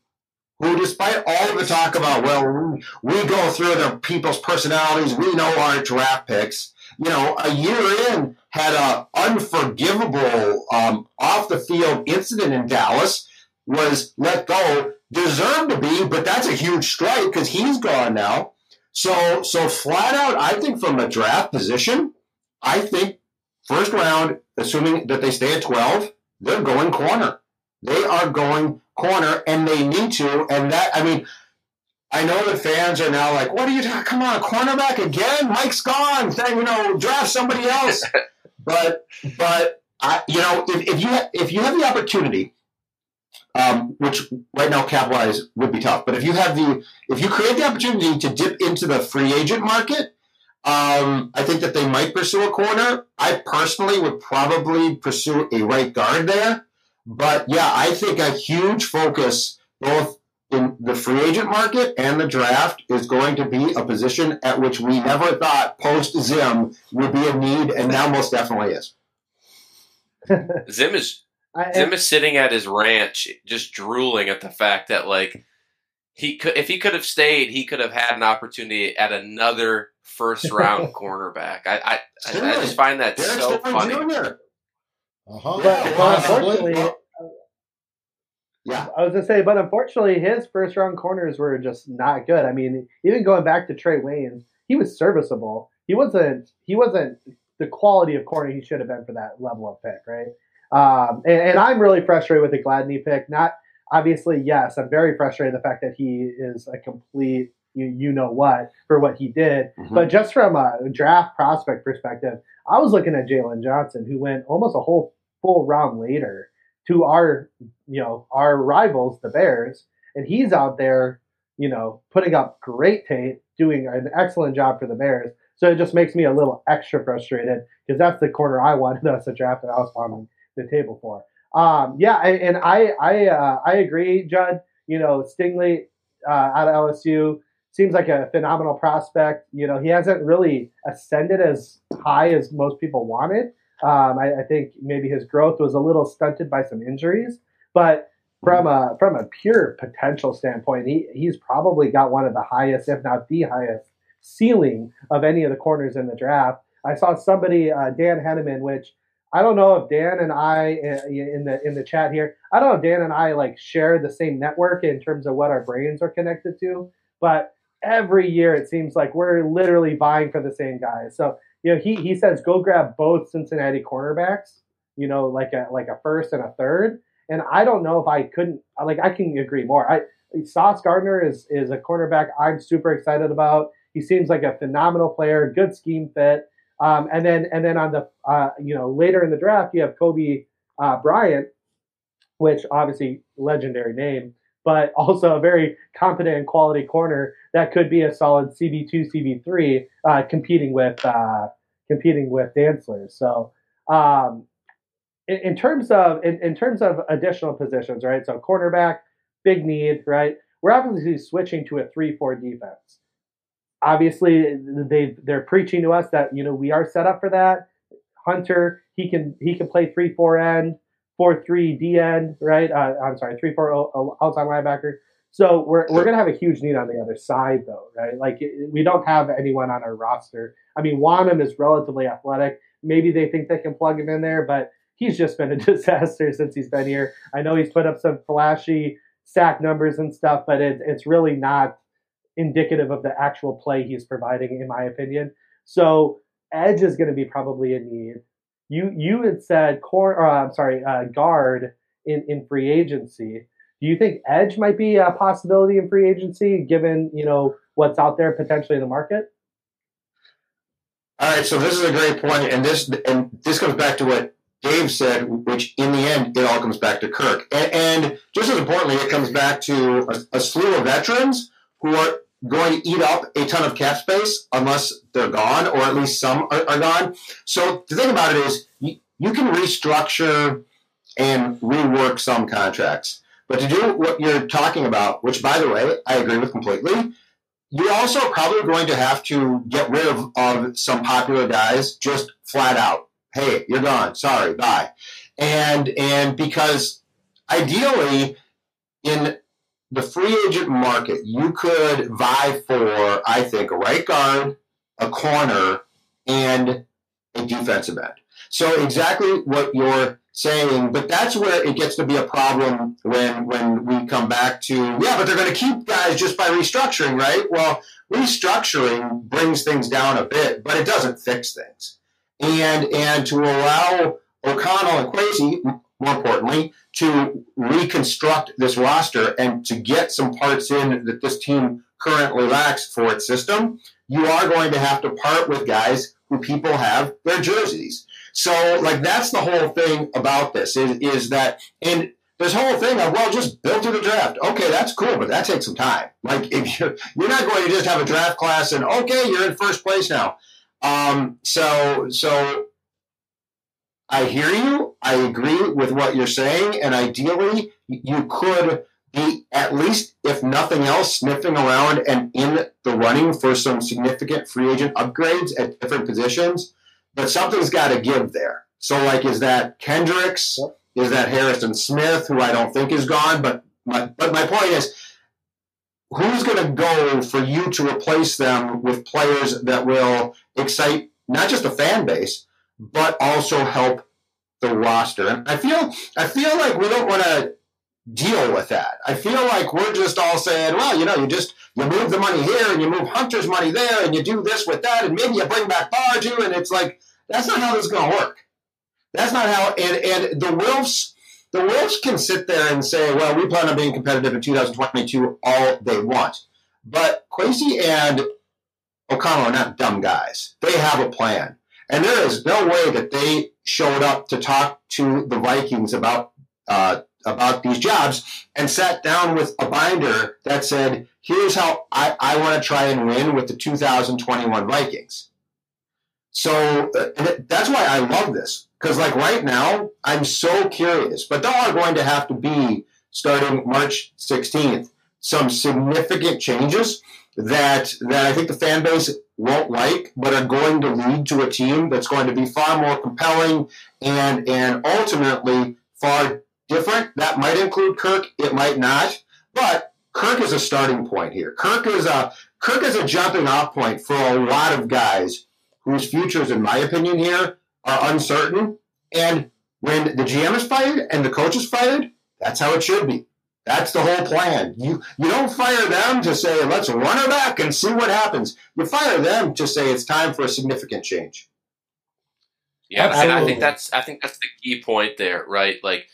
[SPEAKER 3] who, despite all of the talk about, well, we go through the people's personalities, we know our draft picks you know, a year in, had an unforgivable um, off the field incident in Dallas, was let go, deserved to be, but that's a huge strike because he's gone now. So, so flat out, I think from a draft position, I think first round, assuming that they stay at 12, they're going corner. They are going corner, and they need to. And that, I mean, I know that fans are now like, "What are you? talking? Come on, cornerback again? Mike's gone. You know, draft somebody else." but, but I, you know, if, if you ha- if you have the opportunity, um, which right now cap wise would be tough, but if you have the if you create the opportunity to dip into the free agent market, um, I think that they might pursue a corner. I personally would probably pursue a right guard there. But yeah, I think a huge focus both in the free agent market and the draft is going to be a position at which we never thought post Zim would be a need, and now most definitely is.
[SPEAKER 1] Zim is I, Zim is sitting at his ranch, just drooling at the fact that like he could, if he could have stayed, he could have had an opportunity at another first round cornerback. I I, I, I, just find that Derek so funny.
[SPEAKER 5] Uh-huh. But, but unfortunately,
[SPEAKER 3] yeah.
[SPEAKER 5] I was gonna say, but unfortunately, his first round corners were just not good. I mean, even going back to Trey Wayne, he was serviceable. He wasn't. He wasn't the quality of corner he should have been for that level of pick, right? Um, and, and, I'm really frustrated with the Gladney pick. Not obviously, yes, I'm very frustrated the fact that he is a complete you, you know what for what he did. Mm-hmm. But just from a draft prospect perspective, I was looking at Jaylon Johnson, who went almost a whole full round later to our you know our rivals, the Bears, and he's out there, you know, putting up great tape, doing an excellent job for the Bears. So it just makes me a little extra frustrated because that's the corner I wanted us to draft and I was on the table for. Um, yeah, and, and I I uh, I agree, Judd. You know, Stingley uh, out of LSU seems like a phenomenal prospect. You know, he hasn't really ascended as high as most people wanted. Um, I, I, think maybe his growth was a little stunted by some injuries, but from a from a pure potential standpoint, he, he's probably got one of the highest, if not the highest, ceiling of any of the corners in the draft. I saw somebody, uh, Dan Henneman, which I don't know if Dan and I uh, in the in the chat here, I don't know if Dan and I like share the same network in terms of what our brains are connected to, but every year it seems like we're literally vying for the same guys. So you know, he he says go grab both Cincinnati cornerbacks, you know, like a like a first and a third. And I don't know if I couldn't like I can agree more. I Sauce Gardner is is a cornerback I'm super excited about. He seems like a phenomenal player, good scheme fit. Um, and then and then on the uh, you know later in the draft you have Coby uh, Bryant, which obviously legendary name but also a very competent and quality corner that could be a solid CB2, CB3, uh, competing with uh, competing with Dantzler. So, um, in, in, terms of in, in, terms of additional positions, right? So, cornerback, big need, right? We're obviously switching to a three-four defense. Obviously, they they're preaching to us that you know we are set up for that. Hunter, he can he can play three-four end four three D end, right? Uh, I'm sorry, three four outside linebacker. So we're we're gonna have a huge need on the other side, though, right? Like we don't have anyone on our roster. I mean, Wonnum is relatively athletic. Maybe they think they can plug him in there, but he's just been a disaster since he's been here. I know he's put up some flashy sack numbers and stuff, but it, it's really not indicative of the actual play he's providing, in my opinion. So edge is going to be probably a need you you had said core. Or, I'm sorry, uh, guard in in free agency. Do you think edge might be a possibility in free agency, given you know what's out there potentially in the market?
[SPEAKER 3] All right, so this is a great point, and this and this comes back to what Dave said, which in the end it all comes back to Kirk, and, and just as importantly, it comes back to a, a slew of veterans who are going to eat up a ton of cap space unless they're gone, or at least some are, are gone. So the thing about it is, you, you can restructure and rework some contracts. But to do what you're talking about, which by the way, I agree with completely, you're also probably going to have to get rid of, of some popular guys just flat out. Hey, you're gone. Sorry, bye. And and because ideally in the free agent market, you could vie for, I think, a right guard, a corner, and a defensive end. So exactly what you're saying, but that's where it gets to be a problem when when we come back to yeah, but they're going to keep guys just by restructuring, right? Well, restructuring brings things down a bit, but it doesn't fix things. And and to allow O'Connell and Kwesi more importantly, to reconstruct this roster and to get some parts in that this team currently lacks for its system, you are going to have to part with guys who people have their jerseys. So, like, that's the whole thing about this is, is that, and this whole thing of, well, just build to the draft. Okay, that's cool, but that takes some time. Like, if you're, you're not going to just have a draft class and, okay, you're in first place now. Um, so, so I hear you. I agree with what you're saying. And ideally, you could be at least, if nothing else, sniffing around and in the running for some significant free agent upgrades at different positions. But something's got to give there. So, like, is that Kendricks? Is that Harrison Smith, who I don't think is gone? But my, but my point is, who's going to go for you to replace them with players that will excite not just the fan base, but also help the roster? And I feel I feel like we don't want to deal with that. I feel like we're just all saying, well, you know, you just you move the money here and you move Hunter's money there and you do this with that and maybe you bring back Barju and it's like that's not how this is going to work. That's not how. And and the Wilfs, the Wilfs can sit there and say, well, we plan on being competitive in 2022 all they want, but Kwesi and O'Connell are not dumb guys. They have a plan. And there is no way that they showed up to talk to the Vikings about uh, about these jobs and sat down with a binder that said, here's how I, I want to try and win with the 2021 Vikings. So uh, that's why I love this. Because, like, right now, I'm so curious. But there are going to have to be, starting March 16th, some significant changes that, that I think the fan base won't like, but are going to lead to a team that's going to be far more compelling and, and ultimately far different. That might include Kirk. It might not. But Kirk is a starting point here. Kirk is a Kirk is a jumping off point for a lot of guys whose futures, in my opinion, here are uncertain. And when the GM is fired and the coach is fired, that's how it should be. That's the whole plan. You you don't fire them to say let's run her back and see what happens. You fire them to say it's time for a significant change.
[SPEAKER 1] Yeah, and I think that's I think that's the key point there, right? Like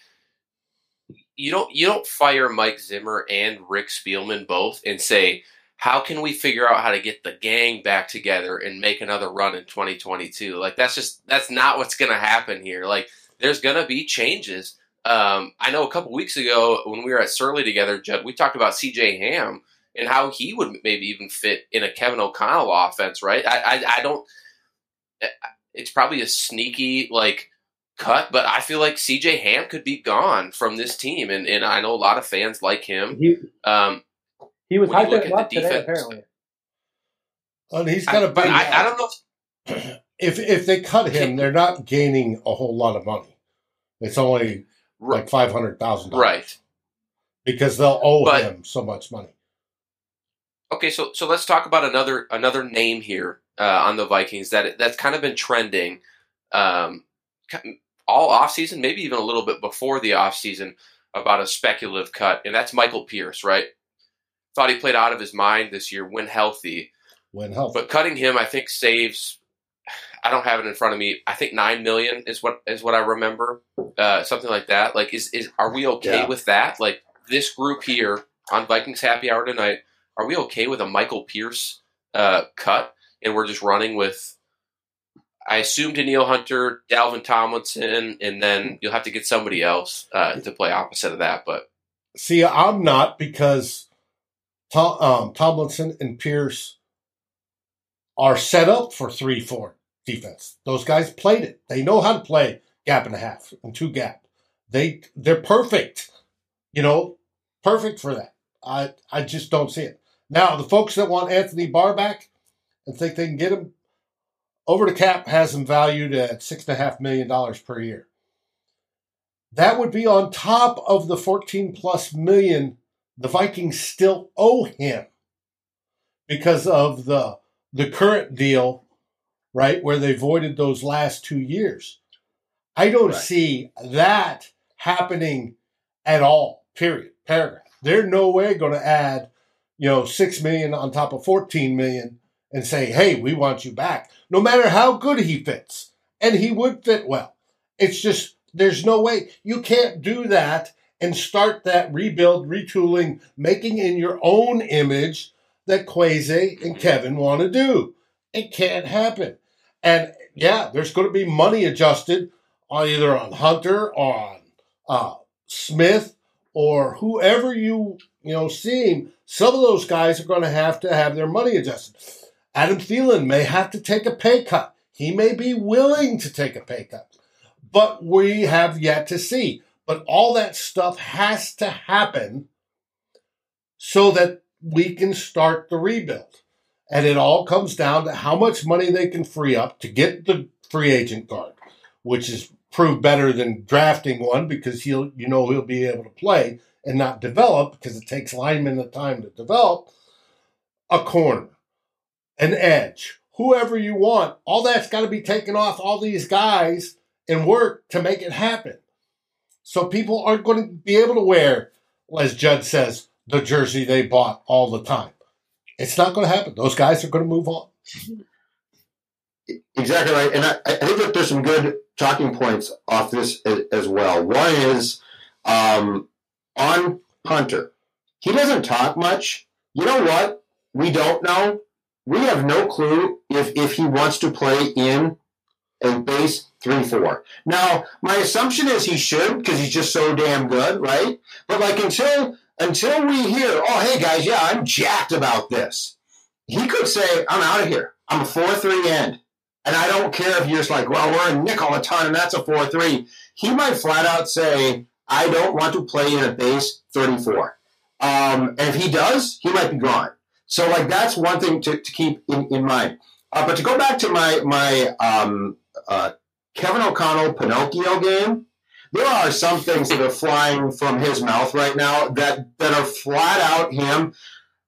[SPEAKER 1] you don't you don't fire Mike Zimmer and Rick Spielman both and say how can we figure out how to get the gang back together and make another run in 2022 like that's just that's not what's going to happen here like there's going to be changes um, i know a couple weeks ago when we were at surly together judd we talked about cj ham and how he would maybe even fit in a kevin o'connell offense right i, I, I don't eh, it's probably a sneaky like cut, but I feel like CJ Ham could be gone from this team, and, and I know a lot of fans like him. He, um,
[SPEAKER 5] he was hyping up today, defense, apparently.
[SPEAKER 4] And he's got a
[SPEAKER 1] big. I, I, don't know.
[SPEAKER 4] If, if if they cut him, they're not gaining a whole lot of money. It's only right. like five hundred thousand dollars,
[SPEAKER 1] right?
[SPEAKER 4] Because they'll owe but, him so much money.
[SPEAKER 1] Okay, so so let's talk about another another name here uh, on the Vikings that that's kind of been trending. Um, all offseason, maybe even a little bit before the offseason, about a speculative cut, and that's Michael Pierce, right? Thought he played out of his mind this year when healthy.
[SPEAKER 4] When healthy.
[SPEAKER 1] But cutting him, I think, saves. I don't have it in front of me. I think nine million is what is what I remember, uh, something like that. Like, is is are we okay yeah. with that? Like this group here on Vikings Happy Hour tonight, are we okay with a Michael Pierce uh, cut, and we're just running with I assume Danielle Hunter, Dalvin Tomlinson, and then you'll have to get somebody else uh, to play opposite of that. But
[SPEAKER 4] see, I'm not because Tom, um, Tomlinson and Pierce are set up for three four defense. Those guys played it. They know how to play gap and a half and two gap. They they're perfect. You know, perfect for that. I I just don't see it. Now the folks that want Anthony Barr back and think they can get him, over the cap has him valued at six and a half million dollars per year. That would be on top of the 14 plus million the Vikings still owe him because of the the current deal, right, where they voided those last two years. I don't right. see that happening at all. Period. Paragraph. They're no way going to add, you know, six million on top of 14 million and say, hey, we want you back, no matter how good he fits. And he would fit well. It's just, there's no way. You can't do that and start that rebuild, retooling, making in your own image that Kwesi and mm-hmm. Kevin want to do. It can't happen. And yeah, there's going to be money adjusted on either on Hunter, on uh, Smith, or whoever you you know seem. Some of those guys are going to have to have their money adjusted. Adam Thielen may have to take a pay cut. He may be willing to take a pay cut, but we have yet to see. But all that stuff has to happen so that we can start the rebuild. And it all comes down to how much money they can free up to get the free agent guard, which is proved better than drafting one because he'll you know he'll be able to play and not develop because it takes linemen the time to develop a corner, an edge, whoever you want. All that's got to be taken off all these guys and work to make it happen. So people aren't going to be able to wear, as Judd says, the jersey they bought all the time. It's not going to happen. Those guys are going to move on.
[SPEAKER 3] Exactly right. And I, I think that there's some good talking points off this as, well. One is um, on Hunter. He doesn't talk much. You know what? We don't know. We have no clue if, if he wants to play in a base 3 4. Now, my assumption is he should because he's just so damn good, right? But like until until we hear, oh, hey guys, yeah, I'm jacked about this, he could say, I'm out of here. I'm a 4 3 end. And I don't care if you're just like, well, we're a nickel a ton and that's a 4 3. He might flat out say, I don't want to play in a base 34. Um, and if he does, he might be gone. So, like, that's one thing to, to keep in, in mind. Uh, but to go back to my, my um, uh, Kevin O'Connell Pinocchio game, there are some things that are flying from his mouth right now that, that are flat out him.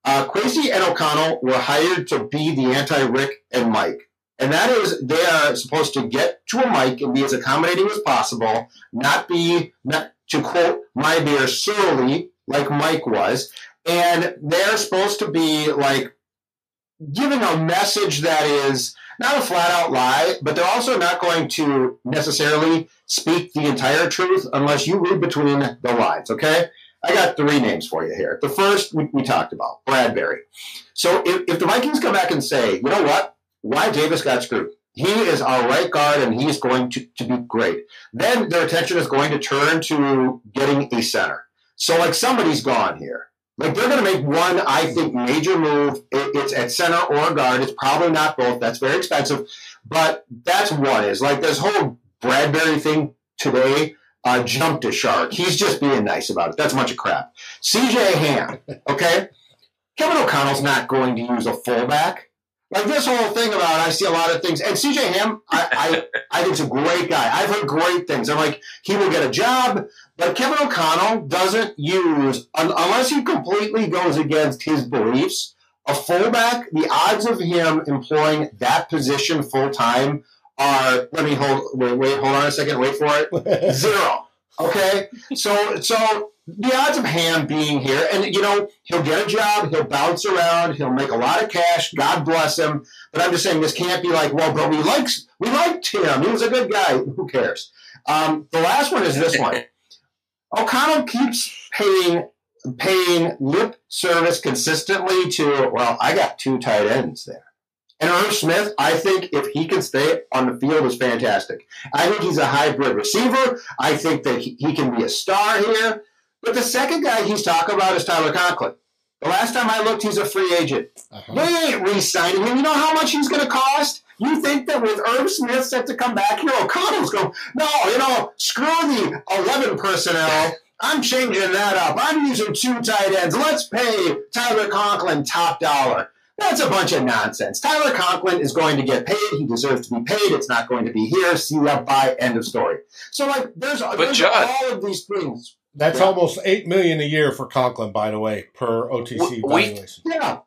[SPEAKER 3] Uh, Kwesi and O'Connell were hired to be the anti Rick and Mike. And that is, they are supposed to get to a mic and be as accommodating as possible, not be, not to quote my beer, surly like Mike was. And they're supposed to be like giving a message that is not a flat out lie, but they're also not going to necessarily speak the entire truth unless you read between the lines, okay? I got three names for you here. The first we, we talked about, Bradbury. So if, if the Vikings come back and say, you know what, Wyatt Davis got screwed. He is our right guard and he's going to, to be great. Then their attention is going to turn to getting a center. So, like, somebody's gone here. Like, they're going to make one, I think, major move. It's at center or guard. It's probably not both. That's very expensive. But that's one is like this whole Bradbury thing today uh, jumped a shark. He's just being nice about it. That's a bunch of crap. CJ Ham, okay? Kevin O'Connell's not going to use a fullback. Like this whole thing about I see a lot of things, and CJ Ham, I, I, I a great guy. I've heard great things. I'm like he will get a job, but Kevin O'Connell doesn't use unless he completely goes against his beliefs. A fullback, the odds of him employing that position full time are. Let me hold. Wait, wait, hold on a second. Wait for it. Zero. Okay, so so the odds of Ham being here, and you know, he'll get a job, he'll bounce around, he'll make a lot of cash. God bless him. But I'm just saying, this can't be like, well, but we likes we liked him. He was a good guy. Who cares? Um, the last one is this one. O'Connell keeps paying paying lip service consistently to. Well, I got two tight ends there. And Irv Smith, I think if he can stay on the field, is fantastic. I think he's a hybrid receiver. I think that he, he can be a star here. But the second guy he's talking about is Tyler Conklin. The last time I looked, he's a free agent. Uh-huh. They ain't re-signing him. You know how much he's going to cost? You think that with Irv Smith set to come back here, O'Connell's going, no, you know, screw the 11 personnel. I'm changing that up. I'm using two tight ends. Let's pay Tyler Conklin top dollar. That's a bunch of nonsense. Tyler Conklin is going to get paid. He deserves to be paid. It's not going to be here. See that by end of story. So, like, there's, but there's all of these things.
[SPEAKER 4] That's yeah. almost eight million a year for Conklin, by the way, per OTC we, valuation.
[SPEAKER 3] Yeah,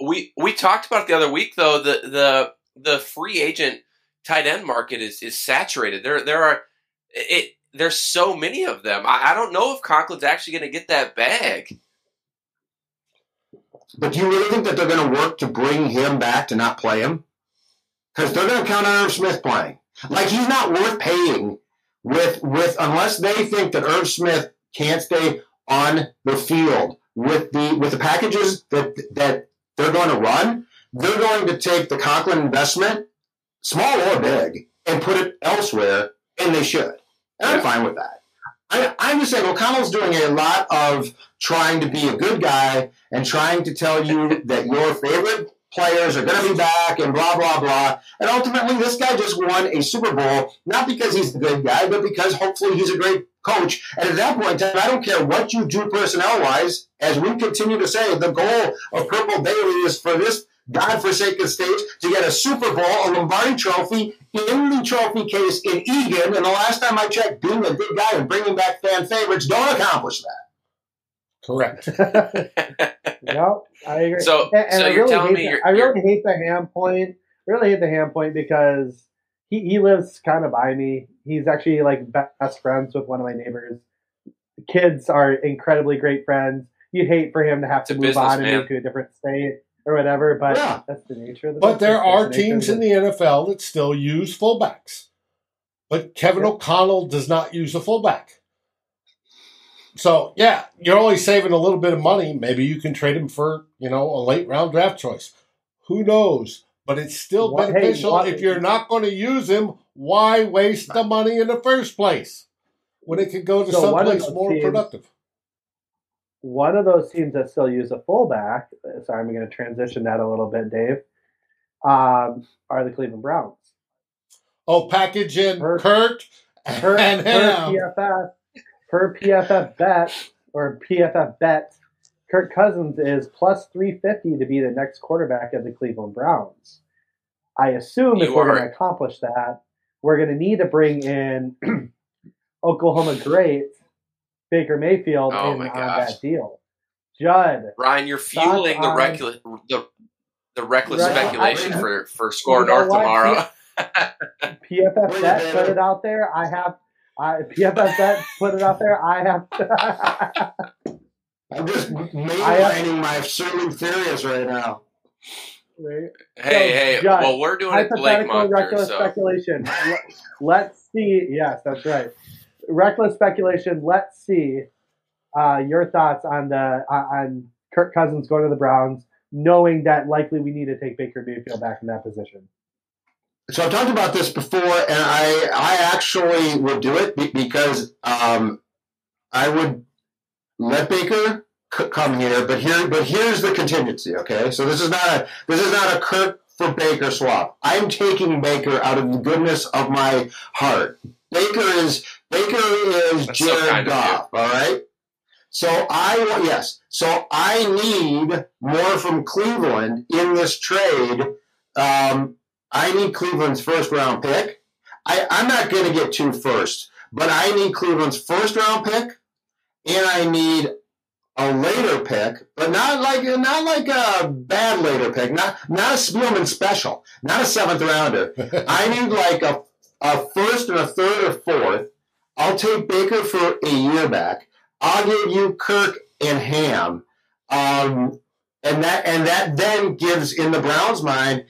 [SPEAKER 1] we we talked about the other week though. The the the free agent tight end market is is saturated. There there are it. There's so many of them. I, I don't know if Conklin's actually going to get that bag.
[SPEAKER 3] But do you really think that they're going to work to bring him back to not play him? Because they're going to count on Irv Smith playing. Like he's not worth paying with with unless they think that Irv Smith can't stay on the field with the with the packages that that they're going to run, they're going to take the Conklin investment, small or big, and put it elsewhere, and they should. And I'm fine with that. I, I'm just saying O'Connell's doing a lot of trying to be a good guy and trying to tell you that your favorite players are going to be back and blah, blah, blah. And ultimately, this guy just won a Super Bowl, not because he's a good guy, but because hopefully he's a great coach. And at that point in time, I don't care what you do personnel wise, as we continue to say, the goal of Purple Daily is for this godforsaken state to get a Super Bowl, a Lombardi trophy in the trophy case in Eagan. And the last time I checked, being a good guy and bringing back fan favorites don't accomplish that.
[SPEAKER 4] Correct.
[SPEAKER 5] yep, I agree.
[SPEAKER 1] So, and, and so I you're really telling me
[SPEAKER 5] the,
[SPEAKER 1] I
[SPEAKER 5] really hate the ham point. Really hate the ham point because he, he lives kind of by me. He's actually like best friends with one of my neighbors. The kids are incredibly great friends. You'd hate for him to have to move on and move to a different state or whatever, but yeah. that's the nature of the
[SPEAKER 4] But there are teams in the NFL that still use fullbacks. But Kevin O'Connell does not use a fullback. So yeah, you're only saving a little bit of money. Maybe you can trade him for, you know, a late round draft choice. Who knows? But it's still what, beneficial hey, if you're not going to use him. Why waste the money in the first place when it could go to so someplace more teams, productive?
[SPEAKER 5] One of those teams that still use a fullback. Sorry, I'm going to transition that a little bit, Dave. Um, are the Cleveland Browns?
[SPEAKER 4] Oh, package in Kirk, Kirk, Kirk and
[SPEAKER 5] Ham. PFF, per PFF bet or PFF bet Kirk Cousins is plus 350 to be the next quarterback of the Cleveland Browns. I assume you if we're going to accomplish that, we're going to need to bring in Oklahoma great Baker Mayfield oh in, on that deal. Judd.
[SPEAKER 1] Ryan, you're fueling the, reckless, the, the reckless right, speculation I, for, for SKOR North tomorrow.
[SPEAKER 5] PFF bet put it out there. I have I PFF bet put it out there. I have.
[SPEAKER 3] I'm just mainlining my absolute theories right now.
[SPEAKER 1] Right. Hey, so, hey. well, we're doing it. hypothetical
[SPEAKER 5] reckless
[SPEAKER 1] so.
[SPEAKER 5] speculation. Let's see. Yes, that's right. Reckless speculation. Let's see uh, your thoughts on the on Kirk Cousins going to the Browns, knowing that likely we need to take Baker Mayfield back in that position.
[SPEAKER 3] So I've talked about this before, and I I actually would do it because um, I would let Baker come here, but here, but here's the contingency. Okay, so this is not a this is not a Kirk for Baker swap. I'm taking Baker out of the goodness of my heart. Baker is Baker is That's Jared so Goff. All right. So I want, yes. So I need more from Cleveland in this trade. Um, I need Cleveland's first round pick. I, I'm not going to get two first, but I need Cleveland's first round pick and I need a later pick, but not like not like a bad later pick, not not a Spielman special, not a seventh rounder. I need like a a first and a third or fourth. I'll take Baker for a year back. I'll give you Kirk and Ham, um, and that and that then gives in the Browns' mind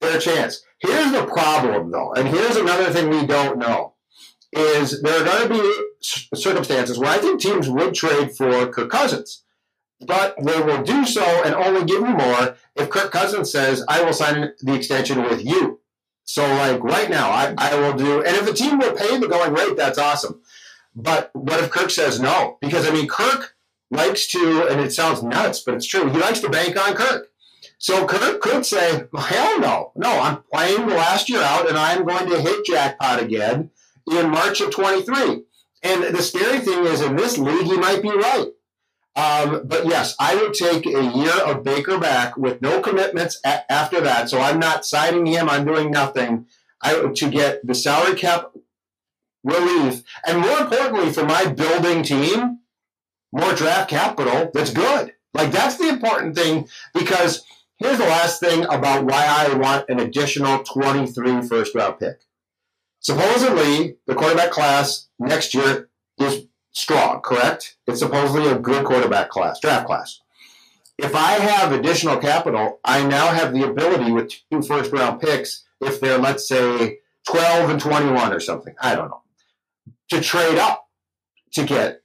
[SPEAKER 3] their chance. Here's the problem, though, and here's another thing we don't know is there are going to be circumstances where I think teams would trade for Kirk Cousins, but they will do so and only give you more if Kirk Cousins says, I will sign the extension with you. So, like right now, I, I will do, and if the team will pay the going rate, that's awesome. But what if Kirk says no? Because, I mean, Kirk likes to, and it sounds nuts, but it's true, he likes to bank on Kirk. So Kirk could say, hell no. No, I'm playing the last year out and I'm going to hit jackpot again in March of 23. And the scary thing is, in this league, he might be right. Um, but yes, I would take a year of Baker back with no commitments a- after that. So I'm not signing him. I'm doing nothing. I to get the salary cap relief, and more importantly, for my building team, more draft capital. That's good. Like that's the important thing because here's the last thing about why I want an additional 23 first round pick. Supposedly, the quarterback class next year strong, correct? It's supposedly a good quarterback class, draft class. If I have additional capital, I now have the ability with two first round picks, if they're, let's say, 12 and 21 or something, I don't know, to trade up to get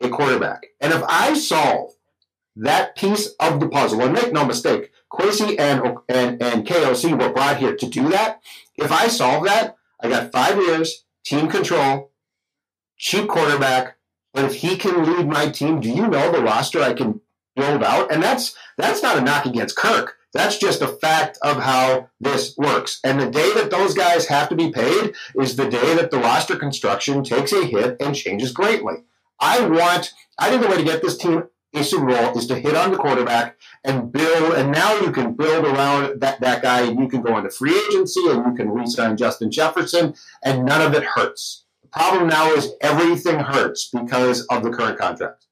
[SPEAKER 3] a quarterback. And if I solve that piece of the puzzle, and make no mistake, Kwesi and, and, and KOC were brought here to do that. If I solve that, I got five years, team control, cheap quarterback. But if he can lead my team, do you know the roster I can build out? And that's that's not a knock against Kirk. That's just a fact of how this works. And the day that those guys have to be paid is the day that the roster construction takes a hit and changes greatly. I want, I think the way to get this team a Super Bowl is to hit on the quarterback and build. And now you can build around that, that guy. And you can go into free agency and you can re-sign Justin Jefferson, and none of it hurts. Problem now is everything hurts because of the current contract.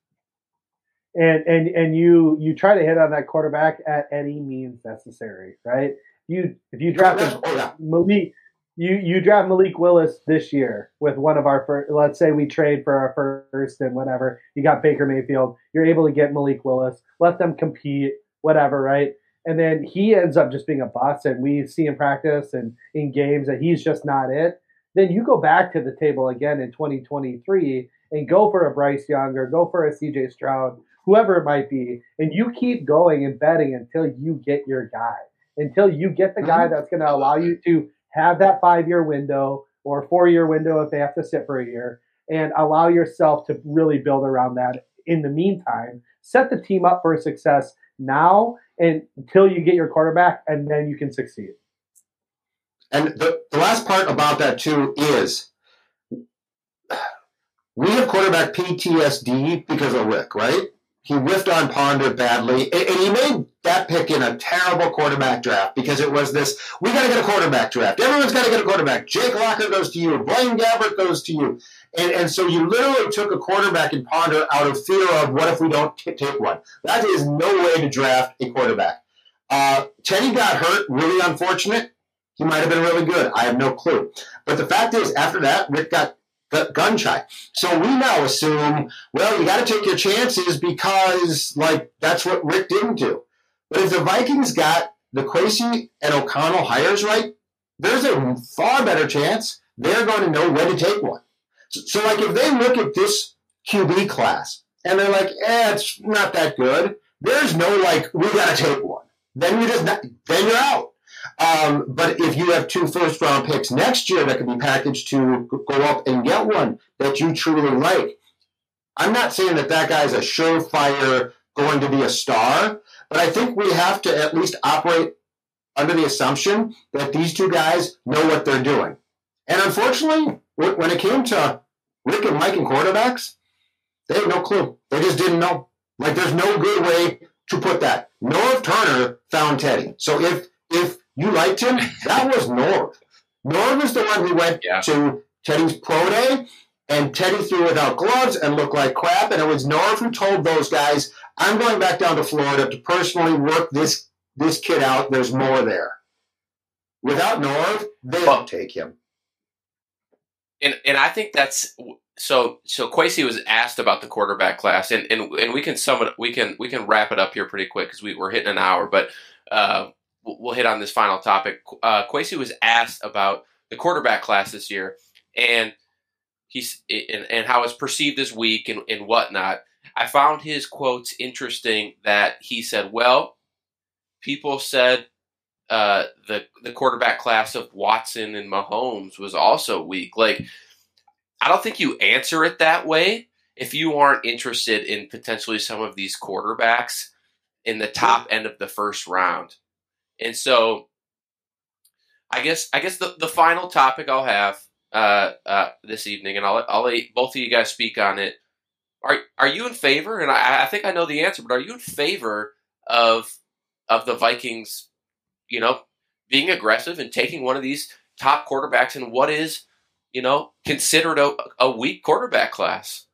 [SPEAKER 5] And and and you you try to hit on that quarterback at any means necessary, right? You if you draft oh, yeah. Malik you you draft Malik Willis this year with one of our first. Let's say we trade for our first and whatever. You got Baker Mayfield. You're able to get Malik Willis. Let them compete, whatever, right? And then he ends up just being a bust, and we see in practice and in games that he's just not it. Then you go back to the table again in 2023 and go for a Bryce Young or go for a CJ Stroud, whoever it might be, and you keep going and betting until you get your guy, until you get the guy mm-hmm. that's going to allow you to have that five year window or four year window if they have to sit for a year and allow yourself to really build around that in the meantime set the team up for success now and until you get your quarterback and then you can succeed
[SPEAKER 3] and the, the last part about that too is we have quarterback ptsd because of rick right he whiffed on Ponder badly, and he made that pick in a terrible quarterback draft because it was this: we got to get a quarterback draft. Everyone's got to get a quarterback. Jake Locker goes to you. Blaine Gabbert goes to you, and and so you literally took a quarterback in Ponder out of fear of what if we don't t- take one. That is no way to draft a quarterback. Uh, Teddy got hurt, really unfortunate. He might have been really good. I have no clue. But the fact is, after that, Rick got gun shy. So we now assume, well, you got to take your chances because, like, that's what Rick didn't do. But if the Vikings got the Kwesi and O'Connell hires right, there's a far better chance they're going to know when to take one. So, so like, if they look at this QB class and they're like, eh, it's not that good, there's no, like, we got to take one. Then you're just not, then you're out. Um, but if you have two first round picks next year that can be packaged to go up and get one that you truly like, I'm not saying that that guy's a surefire going to be a star, but I think we have to at least operate under the assumption that these two guys know what they're doing. And unfortunately, when it came to Rick and Mike and quarterbacks, they had no clue. They just didn't know. Like, there's no good way to put that. Norv Turner found Teddy. So if if you liked him. That was Norv. Norv was the one who went yeah. to Teddy's pro day, and Teddy threw without gloves and looked like crap. And it was Norv who told those guys, "I'm going back down to Florida to personally work this this kid out. There's more there." Without Norv, they well, don't take him.
[SPEAKER 1] And and I think that's so so Kwesi was asked about the quarterback class, and and, and we can sum it. We can we can wrap it up here pretty quick because we we're hitting an hour, but. Uh, we'll hit on this final topic. Uh, Kwesi was asked about the quarterback class this year, and he's and, and how it's perceived this week and, and whatnot. I found his quotes interesting. That he said, "Well, people said uh, the the quarterback class of Watson and Mahomes was also weak." Like, I don't think you answer it that way if you aren't interested in potentially some of these quarterbacks in the top end of the first round. And so, I guess I guess the, the final topic I'll have uh, uh, this evening, and I'll I'll let both of you guys speak on it. Are are you in favor? And I, I think I know the answer, but are you in favor of of the Vikings? You know, being aggressive and taking one of these top quarterbacks in what is, you know, considered a, a weak quarterback class.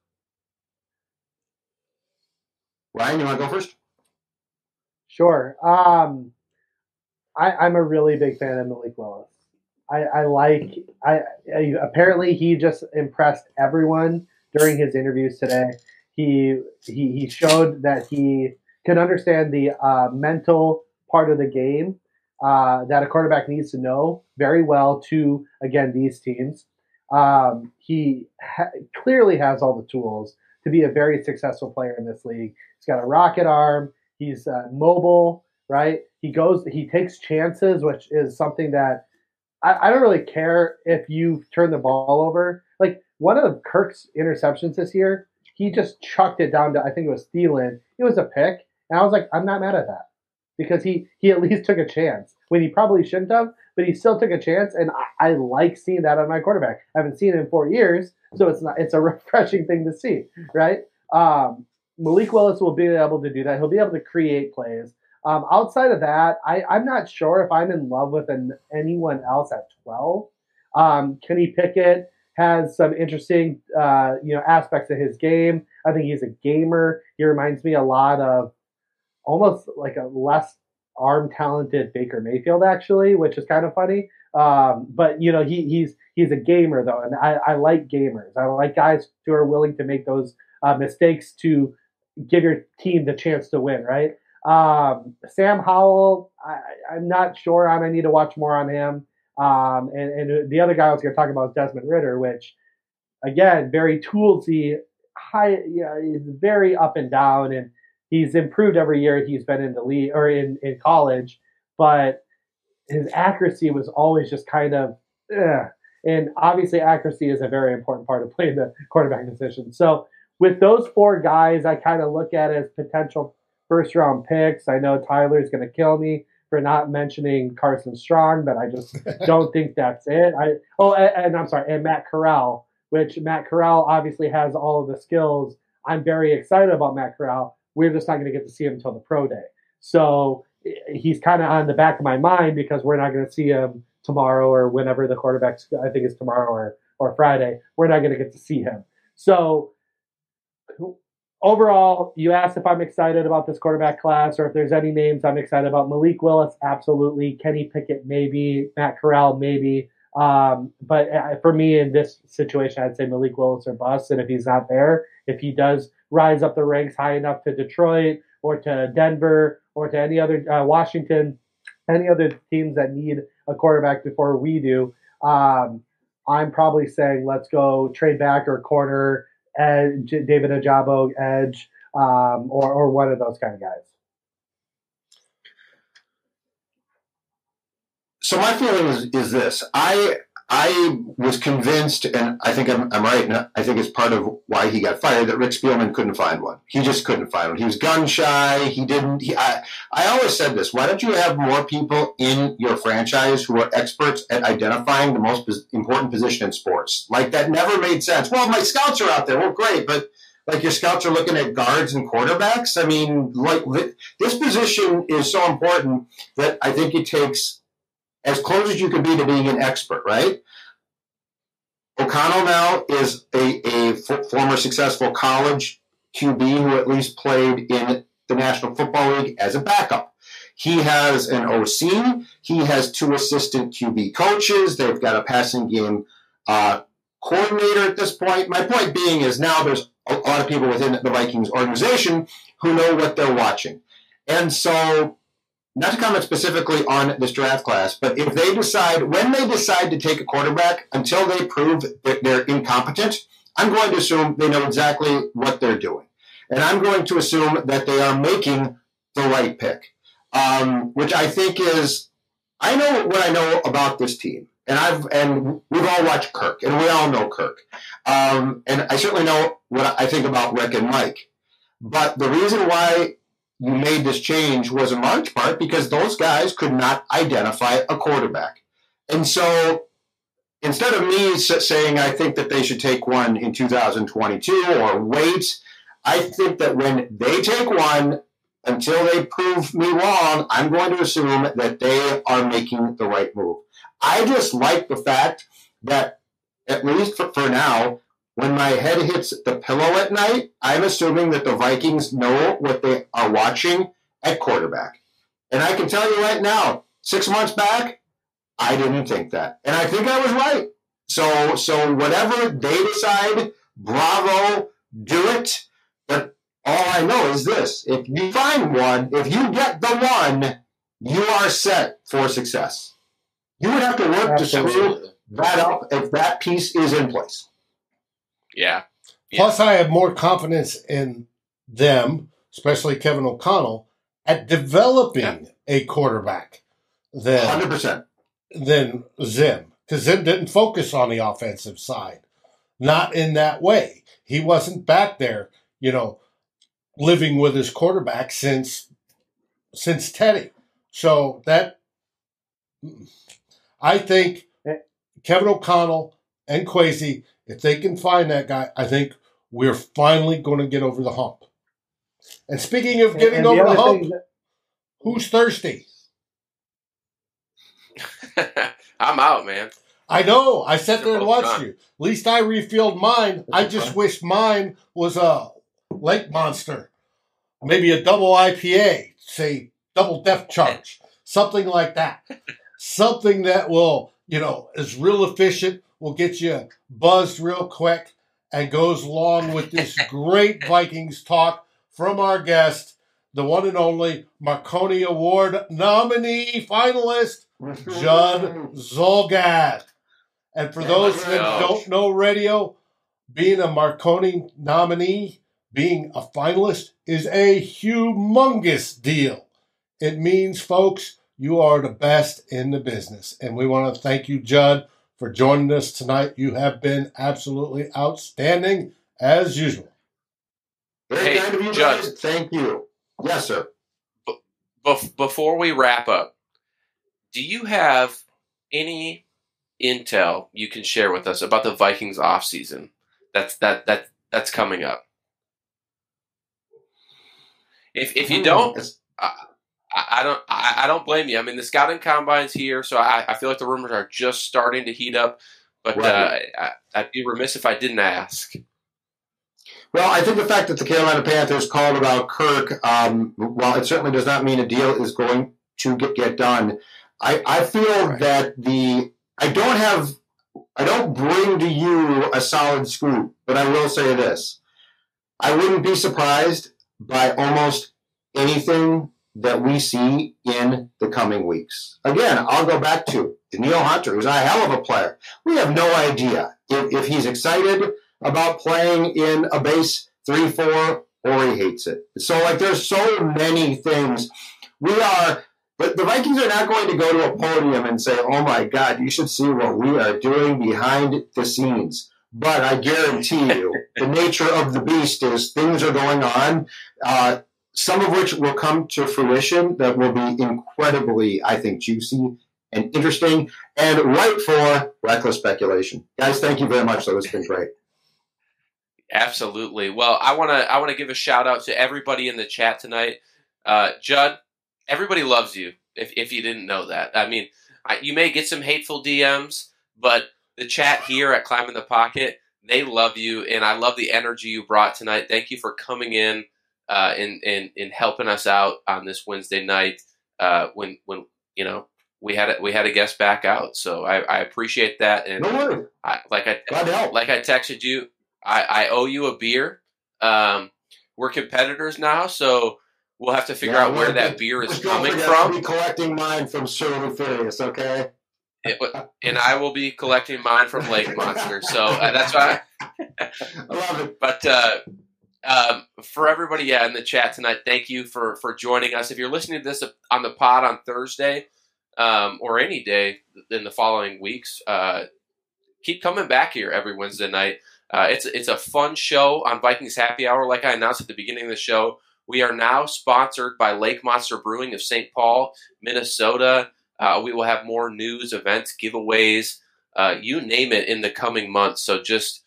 [SPEAKER 3] Ryan, you want to go first?
[SPEAKER 5] Sure. Um, I, am a really big fan of Malik Willis. I, I like. I, I, apparently he just impressed everyone during his interviews today. He he, he showed that he can understand the uh, mental part of the game uh, that a quarterback needs to know very well to again these teams. Um, he ha- clearly has all the tools to be a very successful player in this league. He's got a rocket arm. He's uh, mobile right? He goes, he takes chances, which is something that I, I don't really care if you turn the ball over. Like one of Kirk's interceptions this year, he just chucked it down to I think it was Thielen. It was a pick, and I was like, I'm not mad at that. because he he at least took a chance when he probably shouldn't have, but he still took a chance, and I, I like seeing that on my quarterback. I haven't seen it in four years, so it's not it's a refreshing thing to see, right? Um, Malik Willis will be able to do that. He'll be able to create plays. Um, outside of that, I, I'm not sure if I'm in love with an, anyone else at 12. Um, Kenny Pickett has some interesting, uh, you know, aspects of his game. I think he's a gamer. He reminds me a lot of almost like a less arm talented Baker Mayfield, actually, which is kind of funny. Um, but you know, he, he's he's a gamer though, and I, I like gamers. I like guys who are willing to make those uh, mistakes to give your team the chance to win, right? Um, Sam Howell, I, am not sure. on. I need to watch more on him. Um, and, and, the other guy I was going to talk about is Desmond Ridder, which, again, very toolsy, high, yeah, he's very up and down, and he's improved every year he's been in the league or in, in college, but his accuracy was always just kind of, ugh. and obviously accuracy is a very important part of playing the quarterback position. So with those four guys, I kind of look at as potential first round picks. I know Tyler's going to kill me for not mentioning Carson Strong, but I just don't think that's it. I oh, and, and, I'm sorry, and Matt Corral, which Matt Corral obviously has all of the skills. I'm very excited about Matt Corral. We're just not going to get to see him until the pro day. So eh, he's kind of on the back of my mind because we're not going to see him tomorrow or whenever the quarterbacks. I think it's tomorrow or or Friday. We're not going to get to see him. So overall, you asked if I'm excited about this quarterback class or if there's any names I'm excited about. Malik Willis, absolutely. Kenny Pickett, maybe. Matt Corral, maybe. Um, but uh, for me in this situation, I'd say Malik Willis or bust. And if he's not there, if he does rise up the ranks high enough to Detroit or to Denver or to any other uh, Washington, any other teams that need a quarterback before we do, um, I'm probably saying let's go trade back or corner Edge, David Ojabo, Edge, um, or or one of those kind of guys.
[SPEAKER 3] So my feeling is, is this: I I was convinced, and I think I'm, I'm right, and I think it's part of why he got fired, that Rick Spielman couldn't find one. He just couldn't find one. He was gun shy. He didn't. He, I, I always said this why don't you have more people in your franchise who are experts at identifying the most important position in sports? Like, that never made sense. Well, my scouts are out there. Well, great, but like your scouts are looking at guards and quarterbacks. I mean, like this position is so important that I think it takes as close as you can be to being an expert, right? O'Connell now is a, a f- former successful college QB who at least played in the National Football League as a backup. He has an OC. He has two assistant QB coaches. They've got a passing game uh, coordinator at this point. My point being is now there's a lot of people within the Vikings organization who know what they're watching. And so not to comment specifically on this draft class, but if they decide, when they decide to take a quarterback, until they prove that they're incompetent, I'm going to assume they know exactly what they're doing. And I'm going to assume that they are making the right pick, um, which I think is, I know what I know about this team. And I've and we've all watched Kirk, and we all know Kirk, um, and I certainly know what I think about Rick and Mike. But the reason why you made this change was in large part because those guys could not identify a quarterback. And so instead of me saying I think that they should take one in 2022 or wait, I think that when they take one, until they prove me wrong, I'm going to assume that they are making the right move. I just like the fact that, at least for, for now, when my head hits the pillow at night, I'm assuming that the Vikings know what they are watching at quarterback. And I can tell you right now, six months back, I didn't think that. And I think I was right. So so whatever they decide, bravo, do it. But all I know is this. If you find one, if you get the one, you are set for success. You would have to work Absolutely. to screw that up if that piece is in place.
[SPEAKER 1] Yeah.
[SPEAKER 4] yeah. Plus, I have more confidence in them, especially Kevin O'Connell, at developing yeah. a quarterback than
[SPEAKER 3] 100%.
[SPEAKER 4] than Zim. Because Zim didn't focus on the offensive side. Not in that way. He wasn't back there, you know, living with his quarterback since since Teddy. So that I think eh. Kevin O'Connell and Kwesi, if they can find that guy, I think we're finally going to get over the hump. And speaking of getting and, and over the, the hump, that... who's thirsty?
[SPEAKER 1] I'm out, man.
[SPEAKER 4] I know. I sat there and watched you. At least I refilled mine. I just wish mine was a lake monster. Maybe a double IPA, say double depth charge, something like that. something that will, you know, is real efficient, will get you buzzed real quick, and goes along with this great Vikings talk from our guest, the one and only Marconi Award nominee finalist, Judd Zulgad. And for those that don't know radio, being a Marconi nominee, being a finalist is a humongous deal. It means, folks, you are the best in the business. And we want to thank you, Judd, for joining us tonight. You have been absolutely outstanding as usual.
[SPEAKER 3] Very hey, kind of you, Judd. Thank you. Yes, sir.
[SPEAKER 1] B- before we wrap up, do you have any intel you can share with us about the Vikings off season that's that that that's coming up? If if you hmm. don't, I, I don't I, I, don't blame you. I mean, the scouting combine's here, so I, I feel like the rumors are just starting to heat up. But right. uh, I, would be remiss if I didn't ask.
[SPEAKER 3] Well, I think the fact that the Carolina Panthers called about Kirk, um, while it certainly does not mean a deal is going to get, get done, I, I feel right. that the I don't have I don't bring to you a solid scoop, but I will say this: I wouldn't be surprised by almost anything that we see in the coming weeks. Again, I'll go back to Danielle Hunter, who's a hell of a player. We have no idea if, if he's excited about playing in a base 3 4 or he hates it. So, like, there's so many things. We are but the Vikings are not going to go to a podium and say, "Oh my God, you should see what we are doing behind the scenes." But I guarantee you, the nature of the beast is things are going on, uh, some of which will come to fruition that will be incredibly, I think, juicy and interesting and right for reckless speculation. Guys, thank you very much. Though it's been great.
[SPEAKER 1] Absolutely. Well, I want to I want to give a shout out to everybody in the chat tonight. Uh, Judd, everybody loves you. If if you didn't know that, I mean, I, you may get some hateful DMs, but the chat here at Climbing the Pocket, they love you, and I love the energy you brought tonight. Thank you for coming in uh, and, and and helping us out on this Wednesday night uh, when when you know we had a, we had a guest back out. So I, I appreciate that. And
[SPEAKER 3] no
[SPEAKER 1] I, like I like I texted you, I, I owe you a beer. Um, we're competitors now, so We'll have to figure yeah, out where that beer is coming from.
[SPEAKER 3] Be collecting mine from Furious, okay?
[SPEAKER 1] It, and I will be collecting mine from Lake Monster. So uh, that's why
[SPEAKER 3] I, I love it.
[SPEAKER 1] But uh, um, for everybody, yeah, in the chat tonight, thank you for for joining us. If you're listening to this on the pod on Thursday um, or any day in the following weeks, uh, keep coming back here every Wednesday night. Uh, it's it's a fun show on Vikings Happy Hour, like I announced at the beginning of the show. We are now sponsored by Lake Monster Brewing of St. Paul, Minnesota. Uh, we will have more news, events, giveaways, uh, you name it, in the coming months. So just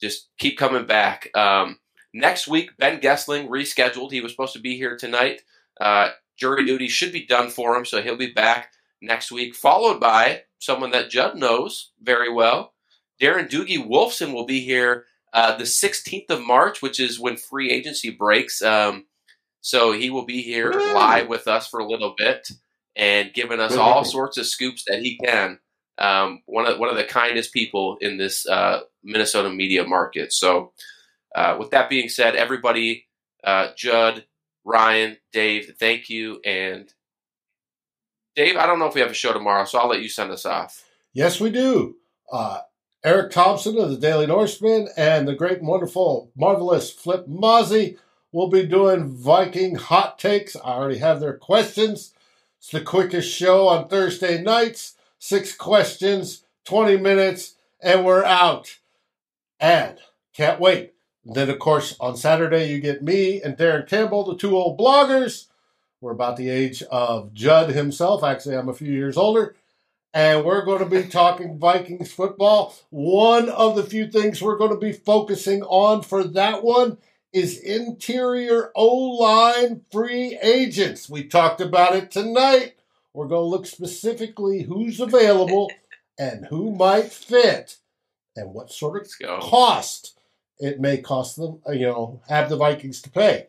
[SPEAKER 1] just keep coming back. Um, next week, Ben Goessling rescheduled. He was supposed to be here tonight. Uh, jury duty should be done for him, so he'll be back next week. Followed by someone that Judd knows very well, Darren Doogie Wolfson will be here uh, the 16th of March, which is when free agency breaks. Um, so he will be here live with us for a little bit and giving us all sorts of scoops that he can. Um, one of one of the kindest people in this uh, Minnesota media market. So, uh, with that being said, everybody, uh, Judd, Ryan, Dave, thank you. And Dave, I don't know if we have a show tomorrow, so I'll let you send us off.
[SPEAKER 4] Yes, we do. Uh, Eric Thompson of the Daily Norseman and the great and wonderful, marvelous Flip Mozzie We'll be doing Viking hot takes. I already have their questions. It's the quickest show on Thursday nights. Six questions, 20 minutes, and we're out. And can't wait. Then, of course, on Saturday, you get me and Darren Campbell, the two old bloggers. We're about the age of Judd himself. Actually, I'm a few years older. And we're going to be talking Vikings football. One of the few things we're going to be focusing on for that one is interior O line free agents. We talked about it tonight. We're going to look specifically who's available and who might fit and what sort of cost it may cost them, uh, you know, have the Vikings to pay.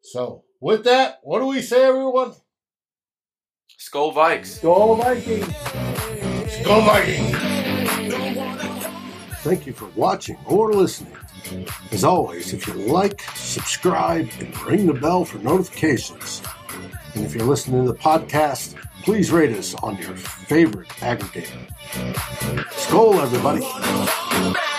[SPEAKER 4] So, with that, what do we say, everyone?
[SPEAKER 1] Skol Vikes.
[SPEAKER 5] Skol Vikings.
[SPEAKER 4] Skol Vikings.
[SPEAKER 2] Thank you for watching or listening. As always, if you like, subscribe, and ring the bell for notifications. And if you're listening to the podcast, please rate us on your favorite aggregator. Skol, everybody.